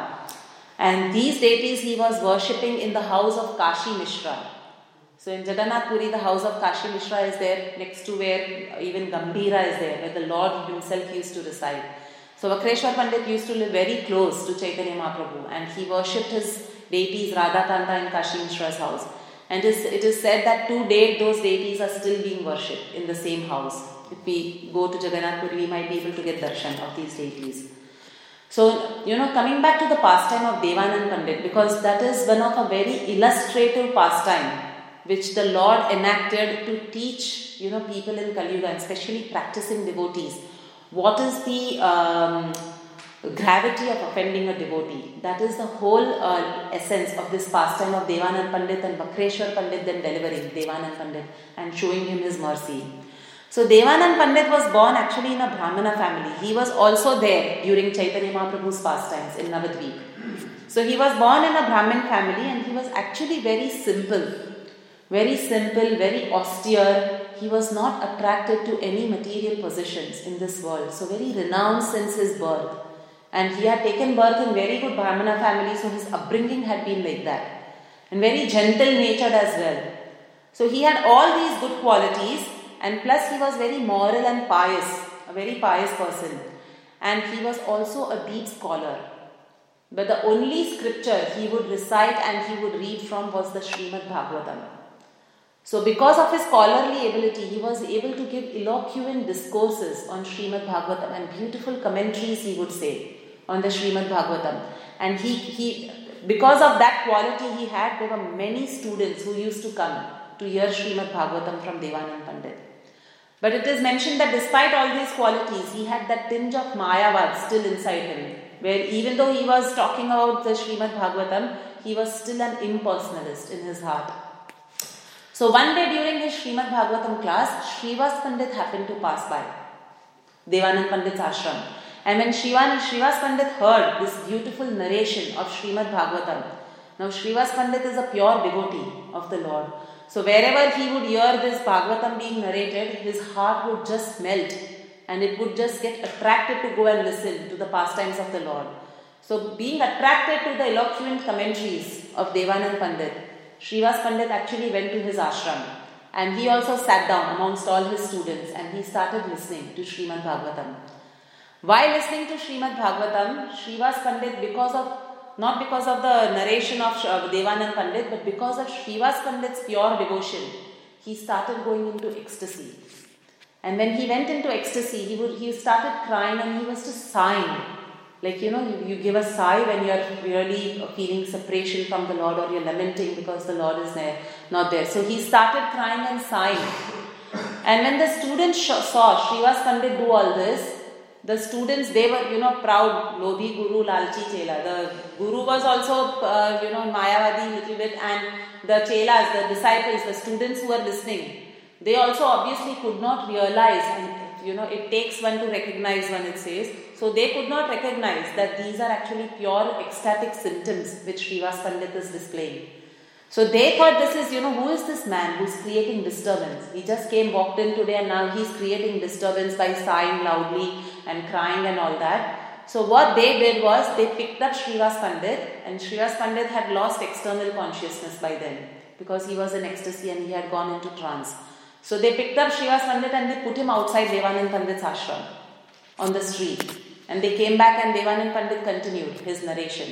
And these deities he was worshipping in the house of Kashi Mishra. So in Jagannath Puri, the house of Kashi Mishra is there next to where even Gambhira is there, where the Lord himself used to reside. So Vakreshwar Pandit used to live very close to Chaitanya Mahaprabhu and he worshipped his deities Radhakanta in Kashi Mishra's house. And it is said that to date those deities are still being worshipped in the same house. If we go to Jagannath Puri, we might be able to get darshan of these deities. So, you know, coming back to the pastime of Devanand Pandit, because that is one of a very illustrative pastime which the Lord enacted to teach, you know, people in Kali Yuga, especially practicing devotees what is the um, gravity of offending a devotee? That is the whole uh, essence of this pastime of Devanand Pandit and Vakreshwar Pandit then delivering Devanand Pandit and showing him his mercy. So Devanand Pandit was born actually in a Brahmana family. He was also there during Chaitanya Mahaprabhu's pastimes in Navadvip. So he was born in a Brahmin family and he was actually very simple. Very simple, very austere, he was not attracted to any material possessions in this world. So, very renowned since his birth. And he had taken birth in very good Brahmana family, so his upbringing had been like that. And very gentle natured as well. So, he had all these good qualities, and plus, he was very moral and pious, a very pious person. And he was also a deep scholar. But the only scripture he would recite and he would read from was the Srimad Bhagavatam. So, because of his scholarly ability, he was able to give eloquent discourses on Srimad Bhagavatam and beautiful commentaries, he would say, on the Srimad Bhagavatam. And he, he, because of that quality he had, there were many students who used to come to hear Srimad Bhagavatam from Devanand Pandit. But it is mentioned that despite all these qualities, he had that tinge of Mayavad still inside him, where even though he was talking about the Srimad Bhagavatam, he was still an impersonalist in his heart. So one day during his Srimad Bhagavatam class, Srivas Pandit happened to pass by Devanand Pandit's ashram. And when Shivan, Srivas Pandit heard this beautiful narration of Srimad Bhagavatam, now Srivas Pandit is a pure devotee of the Lord. So wherever he would hear this Bhagavatam being narrated, his heart would just melt and it would just get attracted to go and listen to the pastimes of the Lord. So being attracted to the eloquent commentaries of Devanand Pandit, Srivas Pandit actually went to his ashram and he also sat down amongst all his students and he started listening to Srimad Bhagavatam. While listening to Srimad Bhagavatam, Srivas Pandit, because of not because of the narration of uh, Devanand Pandit, but because of Srivas Pandit's pure devotion, he started going into ecstasy. And when he went into ecstasy, he would he started crying and he was just sighing like, you know, you, you give a sigh when you're really feeling separation from the Lord or you're lamenting because the Lord is there, not there. So he started crying and sighing. And when the students saw Srivas Pandit do all this, the students, they were, you know, proud, Lodhi Guru, Lalchi Chela. The Guru was also, uh, you know, Mayavadi little bit and the Chelas, the disciples, the students who were listening, they also obviously could not realize and you know it takes one to recognize when it says so they could not recognize that these are actually pure ecstatic symptoms which Srivas Pandit is displaying. So they thought this is, you know, who is this man who's creating disturbance? He just came, walked in today, and now he's creating disturbance by sighing loudly and crying and all that. So what they did was they picked up Srivas Pandit, and Srivas Pandit had lost external consciousness by then because he was in ecstasy and he had gone into trance. So they picked up Srivas Pandit and they put him outside Devanand Pandit's ashram on the street. And they came back and Devanand Pandit continued his narration.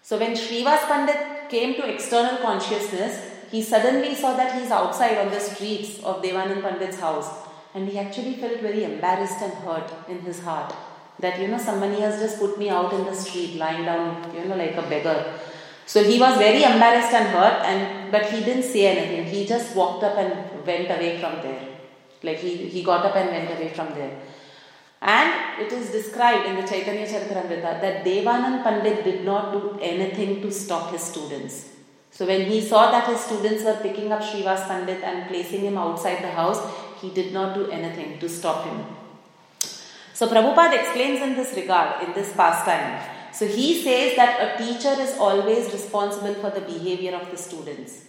So when Srivas Pandit came to external consciousness, he suddenly saw that he's outside on the streets of Devanand Pandit's house. And he actually felt very embarrassed and hurt in his heart. That, you know, somebody has just put me out in the street, lying down, you know, like a beggar. So he was very embarrassed and hurt, and but he didn't say anything. He just walked up and went away from there. Like he, he got up and went away from there. And it is described in the Chaitanya Charitamrita that Devanand Pandit did not do anything to stop his students. So when he saw that his students were picking up Srivas Pandit and placing him outside the house, he did not do anything to stop him. So Prabhupada explains in this regard, in this pastime, so he says that a teacher is always responsible for the behavior of the students.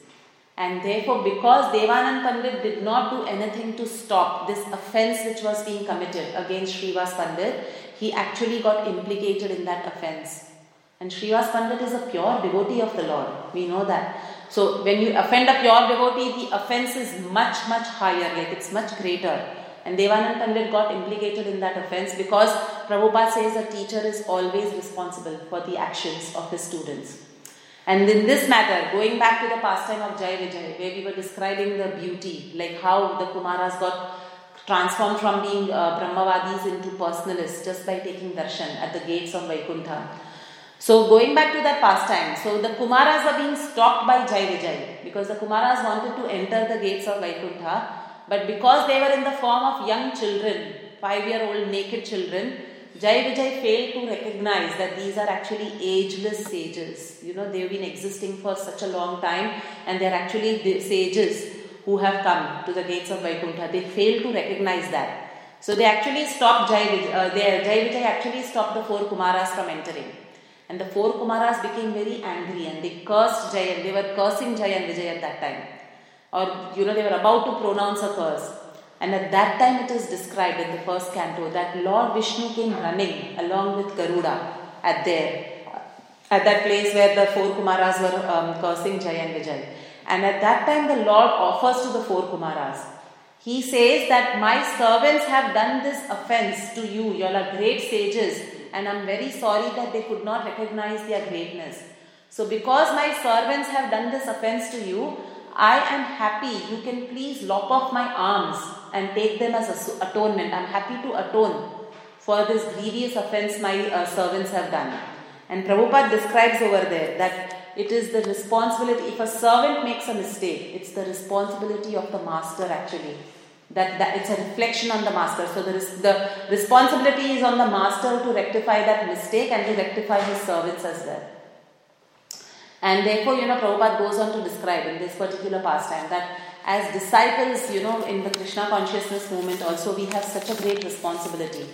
And therefore, because Devanand Pandit did not do anything to stop this offense which was being committed against Srivas Pandit, he actually got implicated in that offense. And Srivas Pandit is a pure devotee of the Lord. We know that. So, when you offend a pure devotee, the offense is much, much higher, like it's much greater. And Devanand Pandit got implicated in that offense because Prabhupada says a teacher is always responsible for the actions of his students. And in this matter, going back to the pastime of Jai Vijay, where we were describing the beauty, like how the Kumaras got transformed from being uh, Brahmavadis into personalists just by taking darshan at the gates of Vaikuntha. So going back to that pastime, so the Kumaras were being stopped by Jai Vijay because the Kumaras wanted to enter the gates of Vaikuntha but because they were in the form of young children, five year old naked children, Jai Vijay failed to recognize that these are actually ageless sages. You know, they've been existing for such a long time and they're actually the sages who have come to the gates of Vaikuntha. They failed to recognize that. So they actually stopped Jai Vijay, uh, Jai Vijay actually stopped the four Kumaras from entering. And the four Kumaras became very angry and they cursed Jai and they were cursing Jai and Vijay at that time or you know they were about to pronounce a curse. And at that time it is described in the first canto that Lord Vishnu came running along with Garuda at there, at that place where the four Kumaras were um, cursing Jay and Vijay. And at that time the Lord offers to the four Kumaras. He says that my servants have done this offense to you. You all are great sages, and I'm very sorry that they could not recognize their greatness. So, because my servants have done this offense to you, I am happy. You can please lop off my arms and take them as atonement. I'm happy to atone for this grievous offense my uh, servants have done. And Prabhupada describes over there that it is the responsibility, if a servant makes a mistake, it's the responsibility of the master actually. That, that it's a reflection on the master. So the, the responsibility is on the master to rectify that mistake and to rectify his servants as well. And therefore, you know, Prabhupada goes on to describe in this particular pastime that as disciples, you know, in the Krishna consciousness movement, also we have such a great responsibility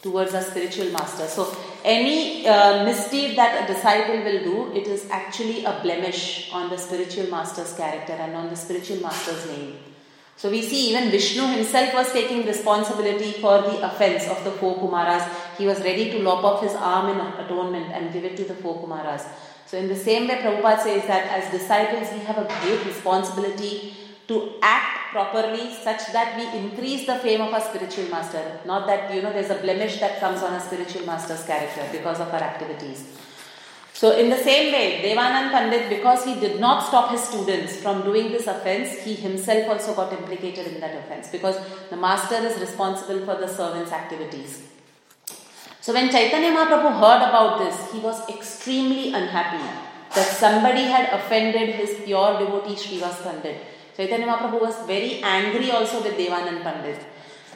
towards our spiritual master. So, any uh, misdeed that a disciple will do, it is actually a blemish on the spiritual master's character and on the spiritual master's name. So, we see even Vishnu himself was taking responsibility for the offense of the four Kumaras. He was ready to lop off his arm in atonement and give it to the four Kumaras. So, in the same way, Prabhupada says that as disciples, we have a great responsibility to act properly such that we increase the fame of our spiritual master. Not that, you know, there's a blemish that comes on a spiritual master's character because of our activities. So, in the same way, Devanand Pandit, because he did not stop his students from doing this offense, he himself also got implicated in that offense because the master is responsible for the servant's activities. So, when Chaitanya Mahaprabhu heard about this, he was extremely unhappy that somebody had offended his pure devotee Srivas Pandit. Chaitanya Mahaprabhu was very angry also with Devanand Pandit.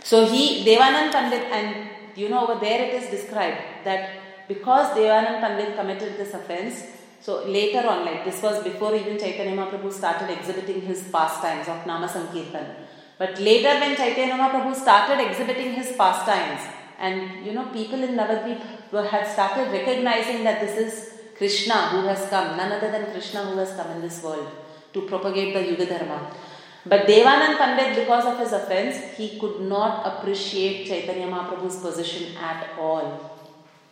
So he, Devanand Pandit, and you know over there it is described that because Devanand Pandit committed this offense, so later on, like this was before even Chaitanya Mahaprabhu started exhibiting his pastimes of Nama Sankirtan. But later when Chaitanya Mahaprabhu started exhibiting his pastimes, and you know people in Navadvip had started recognizing that this is Krishna who has come, none other than Krishna who has come in this world to propagate the Yuga Dharma. But Devanand Pandit, because of his offense, he could not appreciate Chaitanya Mahaprabhu's position at all.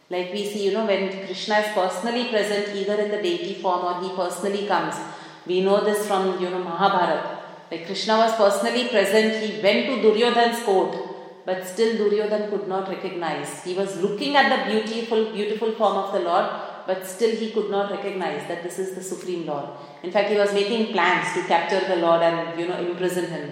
Like we see, you know, when Krishna is personally present, either in the deity form or he personally comes. We know this from, you know, Mahabharata. Like Krishna was personally present, he went to Duryodhan's court, but still Duryodhan could not recognize. He was looking at the beautiful, beautiful form of the Lord, but still he could not recognize that this is the Supreme Lord. In fact, he was making plans to capture the Lord and you know imprison him.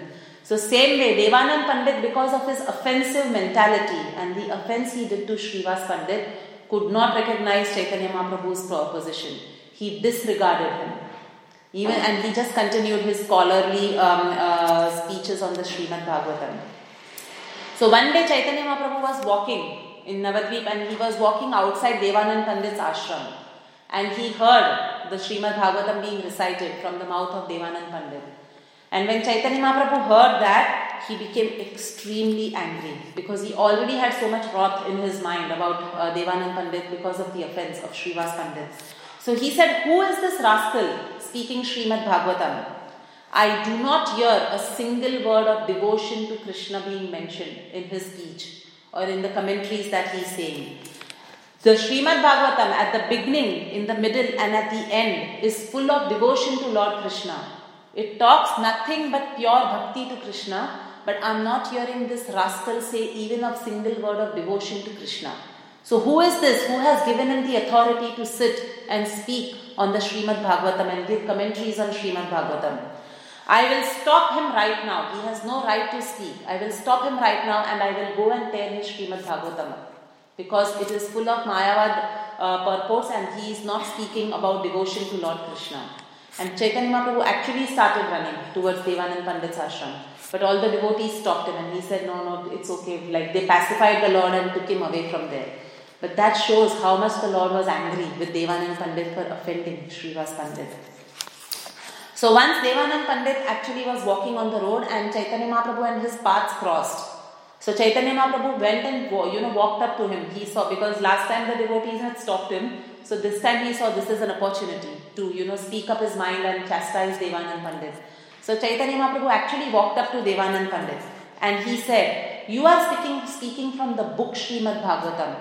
So same way, Devanand Pandit, because of his offensive mentality and the offense he did to Srivas Pandit, could not recognize Chaitanya Mahaprabhu's proposition. He disregarded him. Even and he just continued his scholarly um, uh, speeches on the Srimad Bhagavatam. So one day Chaitanya Mahaprabhu was walking in Navadvip and he was walking outside Devanand Pandit's ashram and he heard the Srimad Bhagavatam being recited from the mouth of Devanand Pandit. And when Chaitanya Mahaprabhu heard that, he became extremely angry because he already had so much wrath in his mind about uh, Devanand Pandit because of the offense of Srivas Pandit. So he said, Who is this rascal speaking Srimad Bhagavatam? I do not hear a single word of devotion to Krishna being mentioned in his speech or in the commentaries that he's saying. The Srimad Bhagavatam at the beginning, in the middle, and at the end is full of devotion to Lord Krishna. It talks nothing but pure bhakti to Krishna, but I'm not hearing this rascal say even a single word of devotion to Krishna. So, who is this who has given him the authority to sit and speak on the Srimad Bhagavatam and give commentaries on Srimad Bhagavatam? I will stop him right now. He has no right to speak. I will stop him right now and I will go and tear his Srimad Bhagavatam because it is full of Mayavad uh, purports and he is not speaking about devotion to Lord Krishna. And Chaitanya Mahaprabhu actually started running towards Devanand Pandit's ashram. But all the devotees stopped him and he said, No, no, it's okay. Like they pacified the Lord and took him away from there. But that shows how much the Lord was angry with Devanand Pandit for offending Srivas Pandit. So once Devanand Pandit actually was walking on the road and Chaitanya Mahaprabhu and his paths crossed. So Chaitanya Mahaprabhu went and you know walked up to him. He saw because last time the devotees had stopped him. So this time he saw this is an opportunity to you know speak up his mind and chastise Devanand Pandit. So Chaitanya Mahaprabhu actually walked up to Devanand Pandit and he said, "You are speaking speaking from the book Srimad Bhagavatam.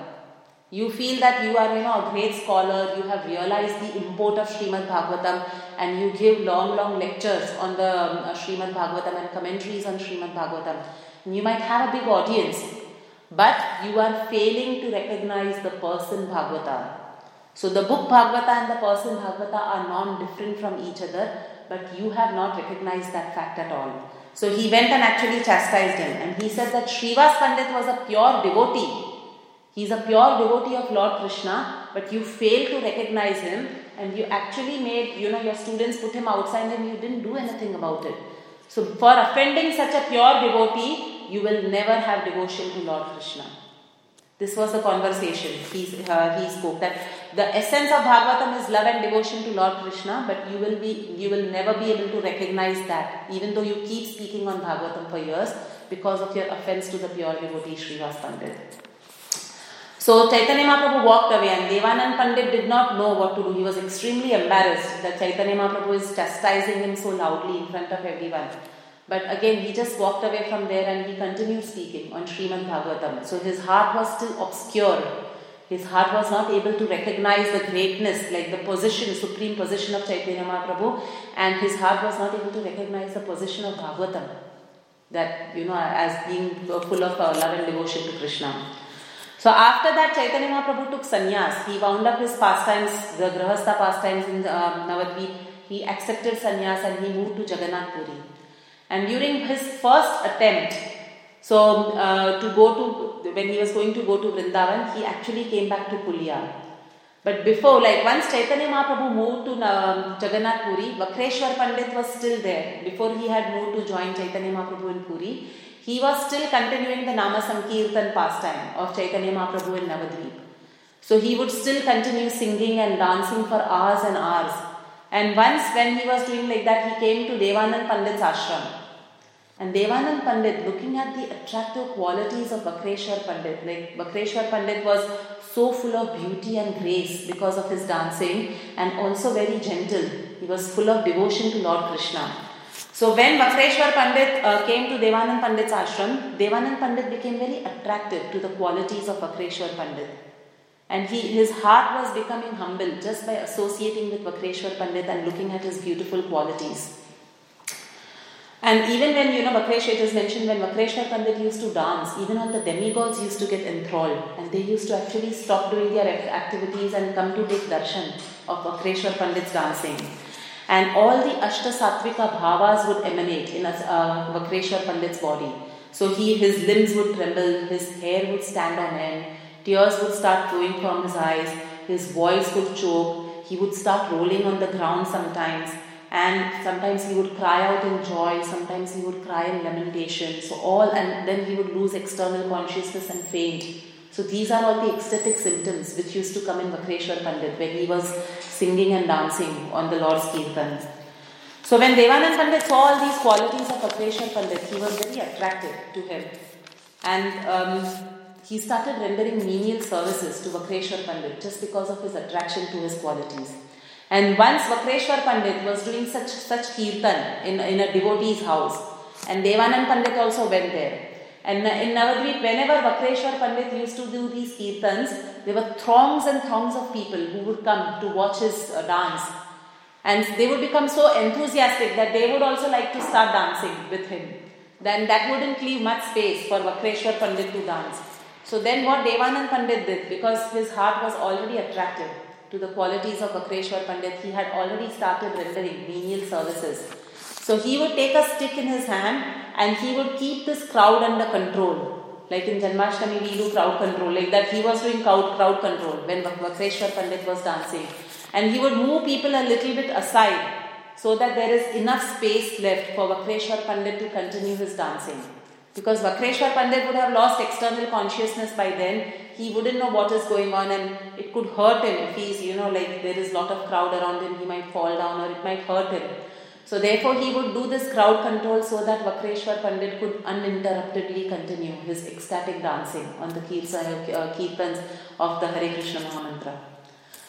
You feel that you are you know a great scholar. You have realized the import of Srimad Bhagavatam, and you give long long lectures on the um, Srimad Bhagavatam and commentaries on Srimad Bhagavatam." You might have a big audience, but you are failing to recognize the person Bhagavata. So the book Bhagavata and the person Bhagavata are non-different from each other, but you have not recognized that fact at all. So he went and actually chastised him, and he said that Srivas Pandit was a pure devotee. He's a pure devotee of Lord Krishna, but you fail to recognize him, and you actually made, you know, your students put him outside and you didn't do anything about it. So for offending such a pure devotee, you will never have devotion to Lord Krishna. This was the conversation he, uh, he spoke that the essence of Bhagavatam is love and devotion to Lord Krishna, but you will be you will never be able to recognize that, even though you keep speaking on Bhagavatam for years because of your offense to the pure devotee Srivas Pandit. So Chaitanya Mahaprabhu walked away and Devanand Pandit did not know what to do. He was extremely embarrassed that Chaitanya Mahaprabhu is chastising him so loudly in front of everyone. But again, he just walked away from there and he continued speaking on Srimad Bhagavatam. So his heart was still obscure. His heart was not able to recognize the greatness, like the position, supreme position of Chaitanya Mahaprabhu, and his heart was not able to recognize the position of Bhagavatam, that, you know, as being full of uh, love and devotion to Krishna. So after that, Chaitanya Mahaprabhu took sannyas. He wound up his pastimes, the Grahastha pastimes in uh, Navadvip. He accepted sannyas and he moved to Jagannath Puri. And during his first attempt, so uh, to go to, when he was going to go to Vrindavan, he actually came back to Pulia. But before, like once Chaitanya Mahaprabhu moved to uh, Jagannath Puri, Vakreshwar Pandit was still there. Before he had moved to join Chaitanya Mahaprabhu in Puri, he was still continuing the Nama Sankirtan pastime of Chaitanya Mahaprabhu in Navadvip. So he would still continue singing and dancing for hours and hours. And once when he was doing like that, he came to Devanand Pandit's ashram. And Devanand Pandit, looking at the attractive qualities of Vakreshwar Pandit, like Vakreshwar Pandit was so full of beauty and grace because of his dancing and also very gentle. He was full of devotion to Lord Krishna. So when Vakreshwar Pandit uh, came to Devanand Pandit's ashram, Devanand Pandit became very attracted to the qualities of Vakreshwar Pandit. And he, his heart was becoming humble just by associating with Vakreshwar Pandit and looking at his beautiful qualities. And even when, you know, Vakreshwar, it is mentioned when Vakreshwar Pandit used to dance, even all the demigods used to get enthralled and they used to actually stop doing their activities and come to take darshan of Vakreshwar Pandit's dancing. And all the Ashta Sattvika bhavas would emanate in uh, Vakreshwar Pandit's body. So he, his limbs would tremble, his hair would stand on end, tears would start flowing from his eyes, his voice would choke, he would start rolling on the ground sometimes and sometimes he would cry out in joy sometimes he would cry in lamentation so all and then he would lose external consciousness and faint so these are all the ecstatic symptoms which used to come in Vakreshwar Pandit when he was singing and dancing on the Lord's Kirtan. So when Devanand Pandit saw all these qualities of Vakreshwar Pandit, he was very attracted to him. And um, he started rendering menial services to Vakreshwar Pandit just because of his attraction to his qualities. And once Vakreshwar Pandit was doing such such kirtan in, in a devotee's house, and Devanand Pandit also went there. And in Navadvip, whenever Vakreshwar Pandit used to do these kirtans, there were throngs and throngs of people who would come to watch his uh, dance. And they would become so enthusiastic that they would also like to start dancing with him. Then that wouldn't leave much space for Vakreshwar Pandit to dance. So then what Devanand Pandit did, because his heart was already attracted, to the qualities of Vakreshwar Pandit, he had already started rendering menial services. So he would take a stick in his hand and he would keep this crowd under control. Like in Janmashtami, we do crowd control, like that he was doing crowd, crowd control when Vakreshwar Pandit was dancing. And he would move people a little bit aside so that there is enough space left for Vakreshwar Pandit to continue his dancing. Because Vakreshwar Pandit would have lost external consciousness by then, he wouldn't know what is going on and it could hurt him if he's, you know, like there is lot of crowd around him, he might fall down or it might hurt him. So therefore he would do this crowd control so that Vakreshwar Pandit could uninterruptedly continue his ecstatic dancing on the uh, kirtans of the Hare Krishna Mahamantra.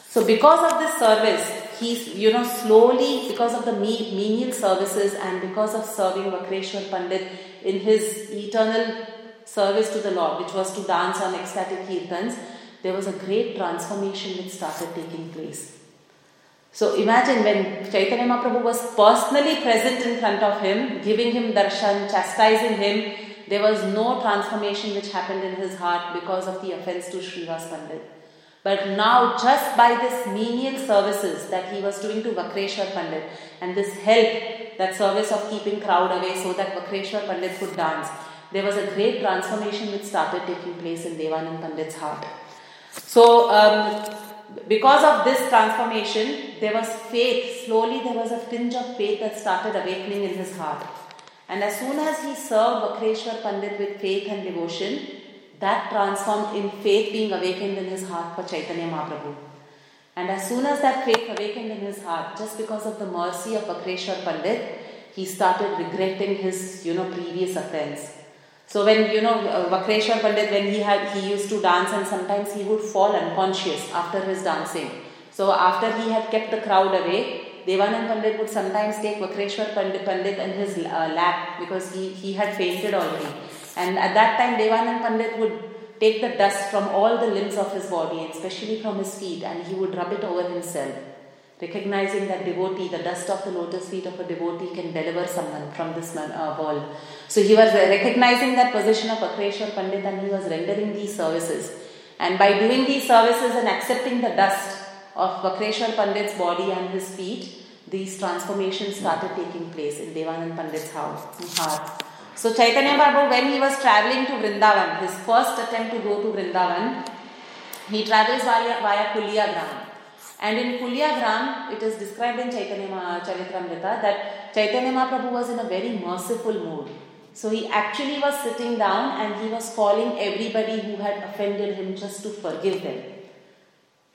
So because of this service, he's, you know, slowly, because of the menial services and because of serving Vakreshwar Pandit in his eternal service to the Lord, which was to dance on ecstatic kirtans, there was a great transformation that started taking place. So imagine when Chaitanya Mahaprabhu was personally present in front of him, giving him darshan, chastising him, there was no transformation which happened in his heart because of the offense to Srivas Pandit. But now, just by this menial services that he was doing to Vakreshwar Pandit and this help, that service of keeping crowd away so that Vakreshwar Pandit could dance, there was a great transformation which started taking place in Devanand Pandit's heart. So, um, because of this transformation, there was faith. Slowly, there was a tinge of faith that started awakening in his heart. And as soon as he served Vakreshwar Pandit with faith and devotion, that transformed in faith being awakened in his heart for Chaitanya Mahaprabhu. And as soon as that faith awakened in his heart, just because of the mercy of Vakreshwar Pandit, he started regretting his, you know, previous offense. So when you know uh, Vakreshwar Pandit, when he had he used to dance and sometimes he would fall unconscious after his dancing. So after he had kept the crowd away, Devanand Pandit would sometimes take Vakreshwar Pandit, Pandit in his uh, lap because he, he had fainted already. And at that time, Devanand Pandit would take the dust from all the limbs of his body, especially from his feet, and he would rub it over himself recognizing that devotee, the dust of the lotus feet of a devotee can deliver someone from this man, uh, world. So he was recognizing that position of Vakreshwar Pandit and he was rendering these services. And by doing these services and accepting the dust of Vakreshwar Pandit's body and his feet, these transformations started taking place in Devanand Pandit's house, heart. So Chaitanya Babu, when he was traveling to Vrindavan, his first attempt to go to Vrindavan, he travels via, via Kulyagram. And in Kulyagram, it is described in Chaitanya Charitamrita that Chaitanya Mahaprabhu was in a very merciful mood. So he actually was sitting down and he was calling everybody who had offended him just to forgive them.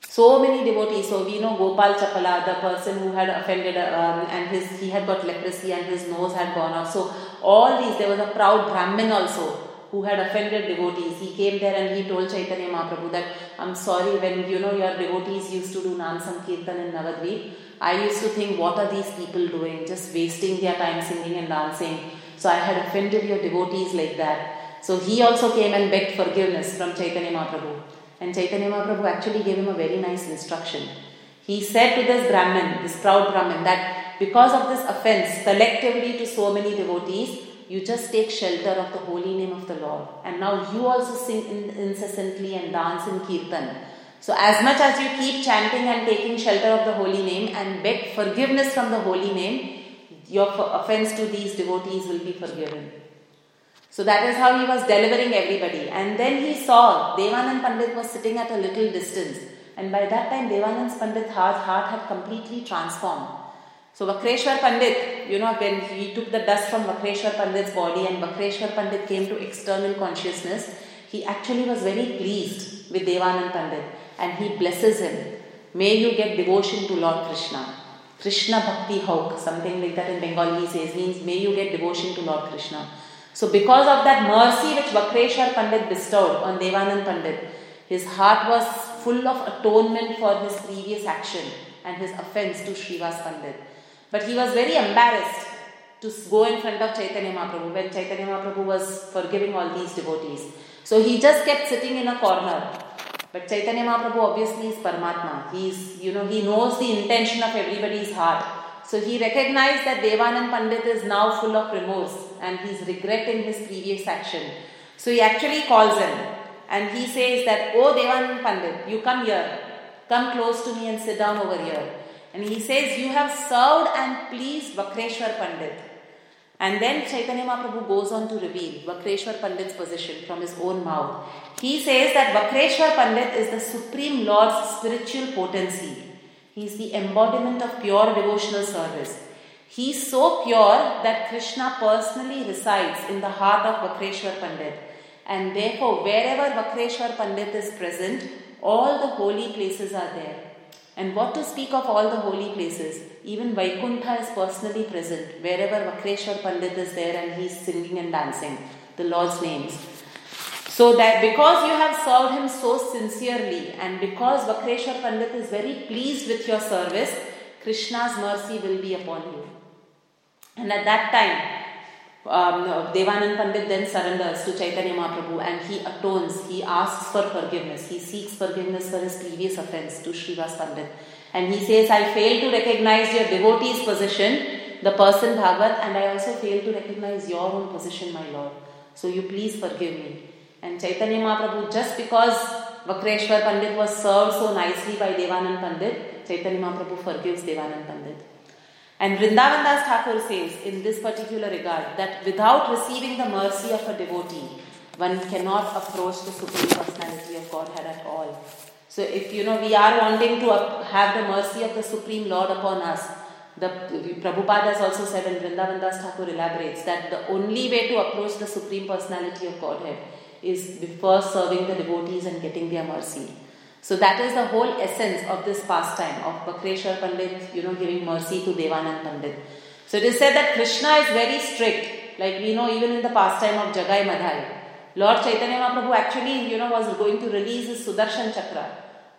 So many devotees. So we know Gopal Chapala, the person who had offended, um, and his he had got leprosy and his nose had gone off. So all these, there was a proud Brahmin also who had offended devotees. He came there and he told Chaitanya Mahaprabhu that I'm sorry when you know your devotees used to do Nam Sankirtan in Navadvip. I used to think what are these people doing? Just wasting their time singing and dancing. So I had offended your devotees like that. So he also came and begged forgiveness from Chaitanya Mahaprabhu. And Chaitanya Mahaprabhu actually gave him a very nice instruction. He said to this Brahmin, this proud Brahmin, that because of this offense collectively to so many devotees, you just take shelter of the holy name of the Lord. And now you also sing incessantly and dance in kirtan. So, as much as you keep chanting and taking shelter of the holy name and beg forgiveness from the holy name, your offense to these devotees will be forgiven. So, that is how he was delivering everybody. And then he saw Devanand Pandit was sitting at a little distance. And by that time, Devanand Pandit's heart, heart had completely transformed. So Vakreshwar Pandit, you know, when he took the dust from Vakreshwar Pandit's body and Vakreshwar Pandit came to external consciousness, he actually was very pleased with Devanand Pandit and he blesses him. May you get devotion to Lord Krishna. Krishna Bhakti Hauk, something like that in Bengali he says, means may you get devotion to Lord Krishna. So because of that mercy which Vakreshwar Pandit bestowed on Devanand Pandit, his heart was full of atonement for his previous action and his offense to Srivas Pandit. But he was very embarrassed to go in front of Chaitanya Mahaprabhu when Chaitanya Mahaprabhu was forgiving all these devotees. So he just kept sitting in a corner. But Chaitanya Mahaprabhu obviously is Paramatma. He's, you know, he knows the intention of everybody's heart. So he recognized that Devanand Pandit is now full of remorse and he's regretting his previous action. So he actually calls him and he says that, Oh Devanand Pandit, you come here. Come close to me and sit down over here. And he says, You have served and pleased Vakreshwar Pandit. And then Chaitanya Mahaprabhu goes on to reveal Vakreshwar Pandit's position from his own mouth. He says that Vakreshwar Pandit is the Supreme Lord's spiritual potency. He is the embodiment of pure devotional service. He is so pure that Krishna personally resides in the heart of Vakreshwar Pandit. And therefore, wherever Vakreshwar Pandit is present, all the holy places are there. And what to speak of all the holy places? Even Vaikuntha is personally present wherever Vakreshwar Pandit is there and he is singing and dancing the Lord's names. So that because you have served him so sincerely and because Vakreshwar Pandit is very pleased with your service, Krishna's mercy will be upon you. And at that time, um, Devanand Pandit then surrenders to Chaitanya Mahaprabhu and he atones, he asks for forgiveness, he seeks forgiveness for his previous offense to Srivas Pandit. And he says, I fail to recognize your devotee's position, the person Bhagavat, and I also fail to recognize your own position, my Lord. So you please forgive me. And Chaitanya Mahaprabhu, just because Vakreshwar Pandit was served so nicely by Devanand Pandit, Chaitanya Mahaprabhu forgives Devanand Pandit. And Vrindavan Das Thakur says in this particular regard that without receiving the mercy of a devotee, one cannot approach the Supreme Personality of Godhead at all. So, if you know we are wanting to have the mercy of the Supreme Lord upon us, the Prabhupada has also said, and Vrindavan Das Thakur elaborates that the only way to approach the Supreme Personality of Godhead is first serving the devotees and getting their mercy. So that is the whole essence of this pastime of Vakreshwar Pandit, you know, giving mercy to Devanand Pandit. So it is said that Krishna is very strict, like we know even in the pastime of Jagai Madhai. Lord Chaitanya Mahaprabhu actually, you know, was going to release his Sudarshan Chakra.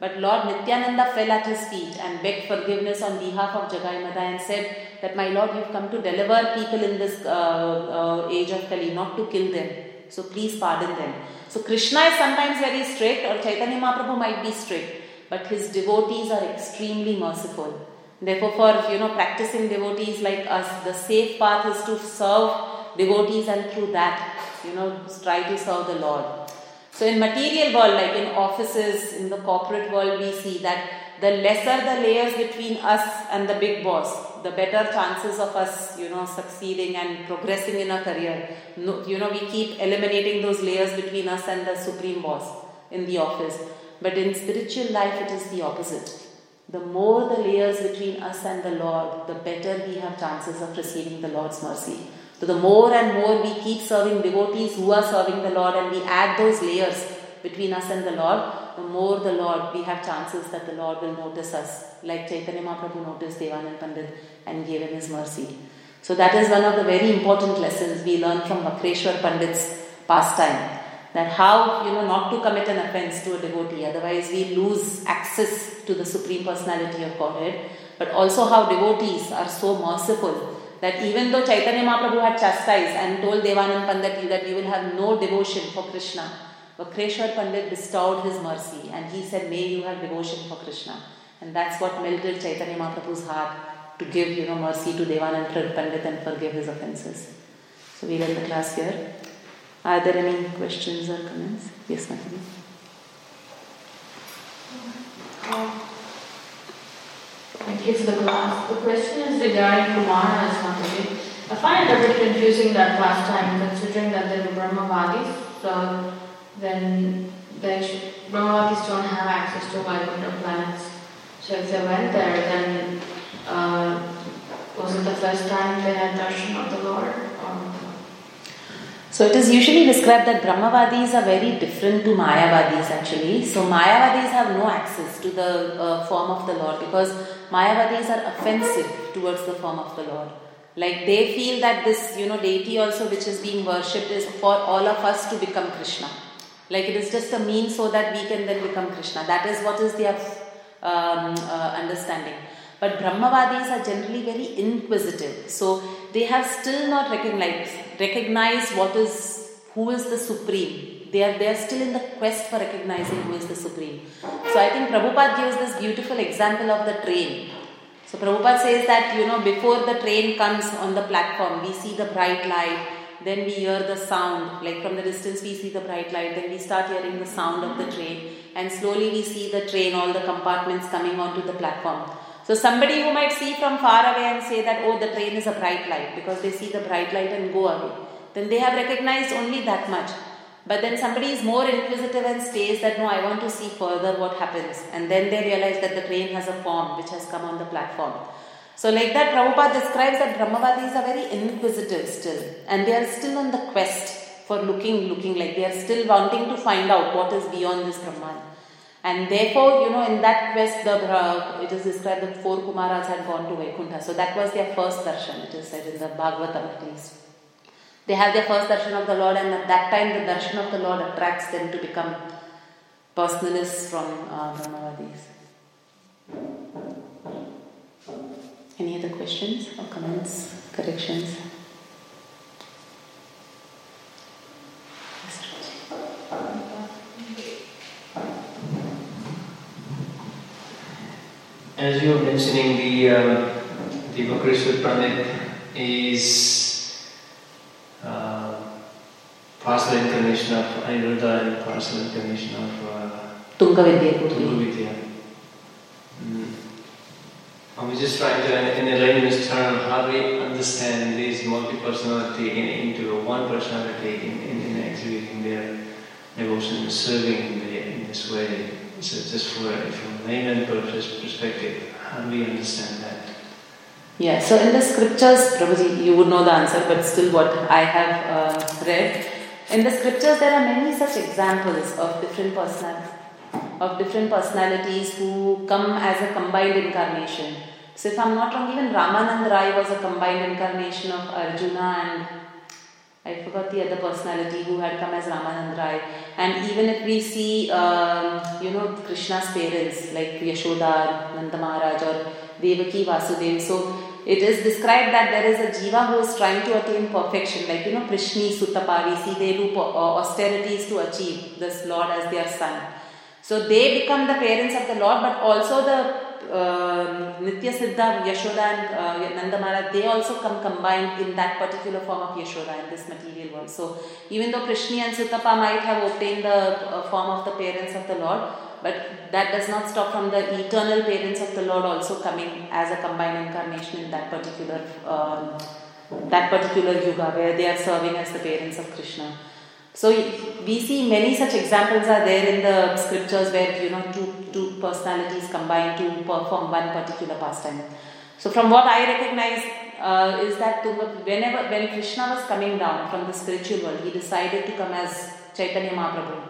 But Lord Nityananda fell at his feet and begged forgiveness on behalf of Jagai Madhai and said that, My Lord, you've come to deliver people in this uh, uh, age of Kali, not to kill them. So please pardon them. So Krishna is sometimes very strict, or Chaitanya Mahaprabhu might be strict, but his devotees are extremely merciful. Therefore, for you know practicing devotees like us, the safe path is to serve devotees and through that, you know, try to serve the Lord. So in material world, like in offices, in the corporate world, we see that the lesser the layers between us and the big boss, the better chances of us, you know, succeeding and progressing in our career. No, you know, we keep eliminating those layers between us and the supreme boss in the office. But in spiritual life, it is the opposite. The more the layers between us and the Lord, the better we have chances of receiving the Lord's mercy. So the more and more we keep serving devotees who are serving the Lord and we add those layers between us and the Lord, the more the Lord we have chances that the Lord will notice us, like Chaitanya Mahaprabhu noticed Devanand Pandit and gave him his mercy. So that is one of the very important lessons we learn from Vakreshwar Pandit's pastime. That how you know not to commit an offense to a devotee, otherwise we lose access to the Supreme Personality of Godhead. But also how devotees are so merciful that even though Chaitanya Mahaprabhu had chastised and told Devanand Pandit that you will have no devotion for Krishna, Vakreshwar Pandit bestowed his mercy and he said, May you have devotion for Krishna. And that's what melted Chaitanya Mahaprabhu's heart to give you know, mercy to Devanand Pandit and forgive his offenses. So we'll end the class here. Are there any questions or comments? Yes, Matthew. Um, thank you for the class. The question is regarding Kumara as Mataji. I find it a bit confusing that last time, considering that they were Brahmavadis. So then they should, Brahmavadis don't have access to Vaikuntha planets. So if they went there, then uh, was it the first time they had darshan of the Lord? Or? So it is usually described that Brahmavadis are very different to Mayavadis actually. So Mayavadis have no access to the uh, form of the Lord because Mayavadis are offensive towards the form of the Lord. Like they feel that this, you know, deity also which is being worshipped is for all of us to become Krishna. Like it is just a means so that we can then become Krishna. That is what is their um, uh, understanding. But Brahmavadis are generally very inquisitive. So they have still not recognized, recognized what is, who is the supreme they are, they are still in the quest for recognizing who is the Supreme. So I think Prabhupada gives this beautiful example of the train. So Prabhupada says that, you know, before the train comes on the platform, we see the bright light, then we hear the sound, like from the distance we see the bright light, then we start hearing the sound of the train, and slowly we see the train, all the compartments coming onto the platform. So somebody who might see from far away and say that, oh, the train is a bright light, because they see the bright light and go away, then they have recognized only that much. But then somebody is more inquisitive and stays that no, I want to see further what happens. And then they realize that the train has a form which has come on the platform. So, like that, Prabhupada describes that Brahmavadis are very inquisitive still, and they are still on the quest for looking, looking like they are still wanting to find out what is beyond this Brahman. And therefore, you know, in that quest, the it is described that four Kumaras had gone to Vaikuntha. So that was their first darshan, it is said in the Bhagavatam at least. They have their first darshan of the Lord, and at that time, the darshan of the Lord attracts them to become personalists from uh, Brahmavadis. Any other questions or comments, corrections? As you were mentioning, the um, the Vakreshwar Pandit is partial incarnation of Aniruddha and partial incarnation of uh, Tunga Vidya could. Vidya. Mm. We're just trying to, in a layman's term, how do we understand this multi-personality in, into one personality in, in, in exhibiting their devotion and serving in, the, in this way. So just for, from a layman perspective, how do we understand that? Yeah, so in the scriptures, Prabhuji, you would know the answer, but still what I have uh, read. In the scriptures, there are many such examples of different personalities, of different personalities who come as a combined incarnation. So if I'm not wrong, even Ramanand Rai was a combined incarnation of Arjuna and I forgot the other personality who had come as Ramanand Rai. And even if we see, um, you know, Krishna's parents like Yashoda, Nanda Maharaj, or Devaki Vasudeva. So it is described that there is a jiva who is trying to attain perfection, like you know, Prishni, Sutapa, we see they do uh, austerities to achieve this Lord as their son. So they become the parents of the Lord, but also the uh, Nitya Siddha, Yashoda and uh, Nanda Maharaj, they also come combined in that particular form of Yashoda in this material world. So even though Prishni and Sutapa might have obtained the uh, form of the parents of the Lord, but that does not stop from the eternal parents of the Lord also coming as a combined incarnation in that particular um, that particular yuga where they are serving as the parents of Krishna. So we see many such examples are there in the scriptures where you know two two personalities combine to perform one particular pastime. So from what I recognize uh, is that whenever when Krishna was coming down from the spiritual world, he decided to come as Chaitanya Mahaprabhu.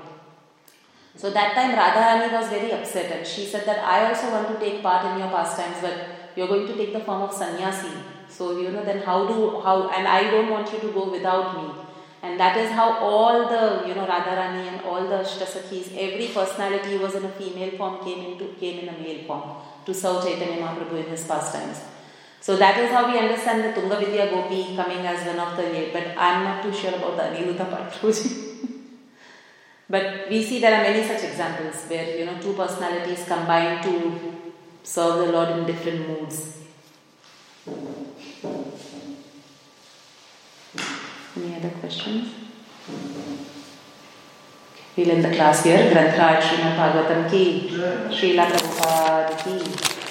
So that time Radharani was very upset and she said that I also want to take part in your pastimes, but you're going to take the form of sannyasi. So you know then how do how and I don't want you to go without me. And that is how all the you know Radharani and all the Ashtasakhis, every personality was in a female form came into came in a male form to serve Chaitanya Mahaprabhu in his pastimes. So that is how we understand the Tunga Vidya Gopi coming as one of the eight. But I'm not too sure about the Aniruddha part. But we see there are many such examples where you know two personalities combine to serve the Lord in different moods. Any other questions? We'll end the class here. Grantharaj Srimad Bhagavatam ki, Srila Prabhupada ki.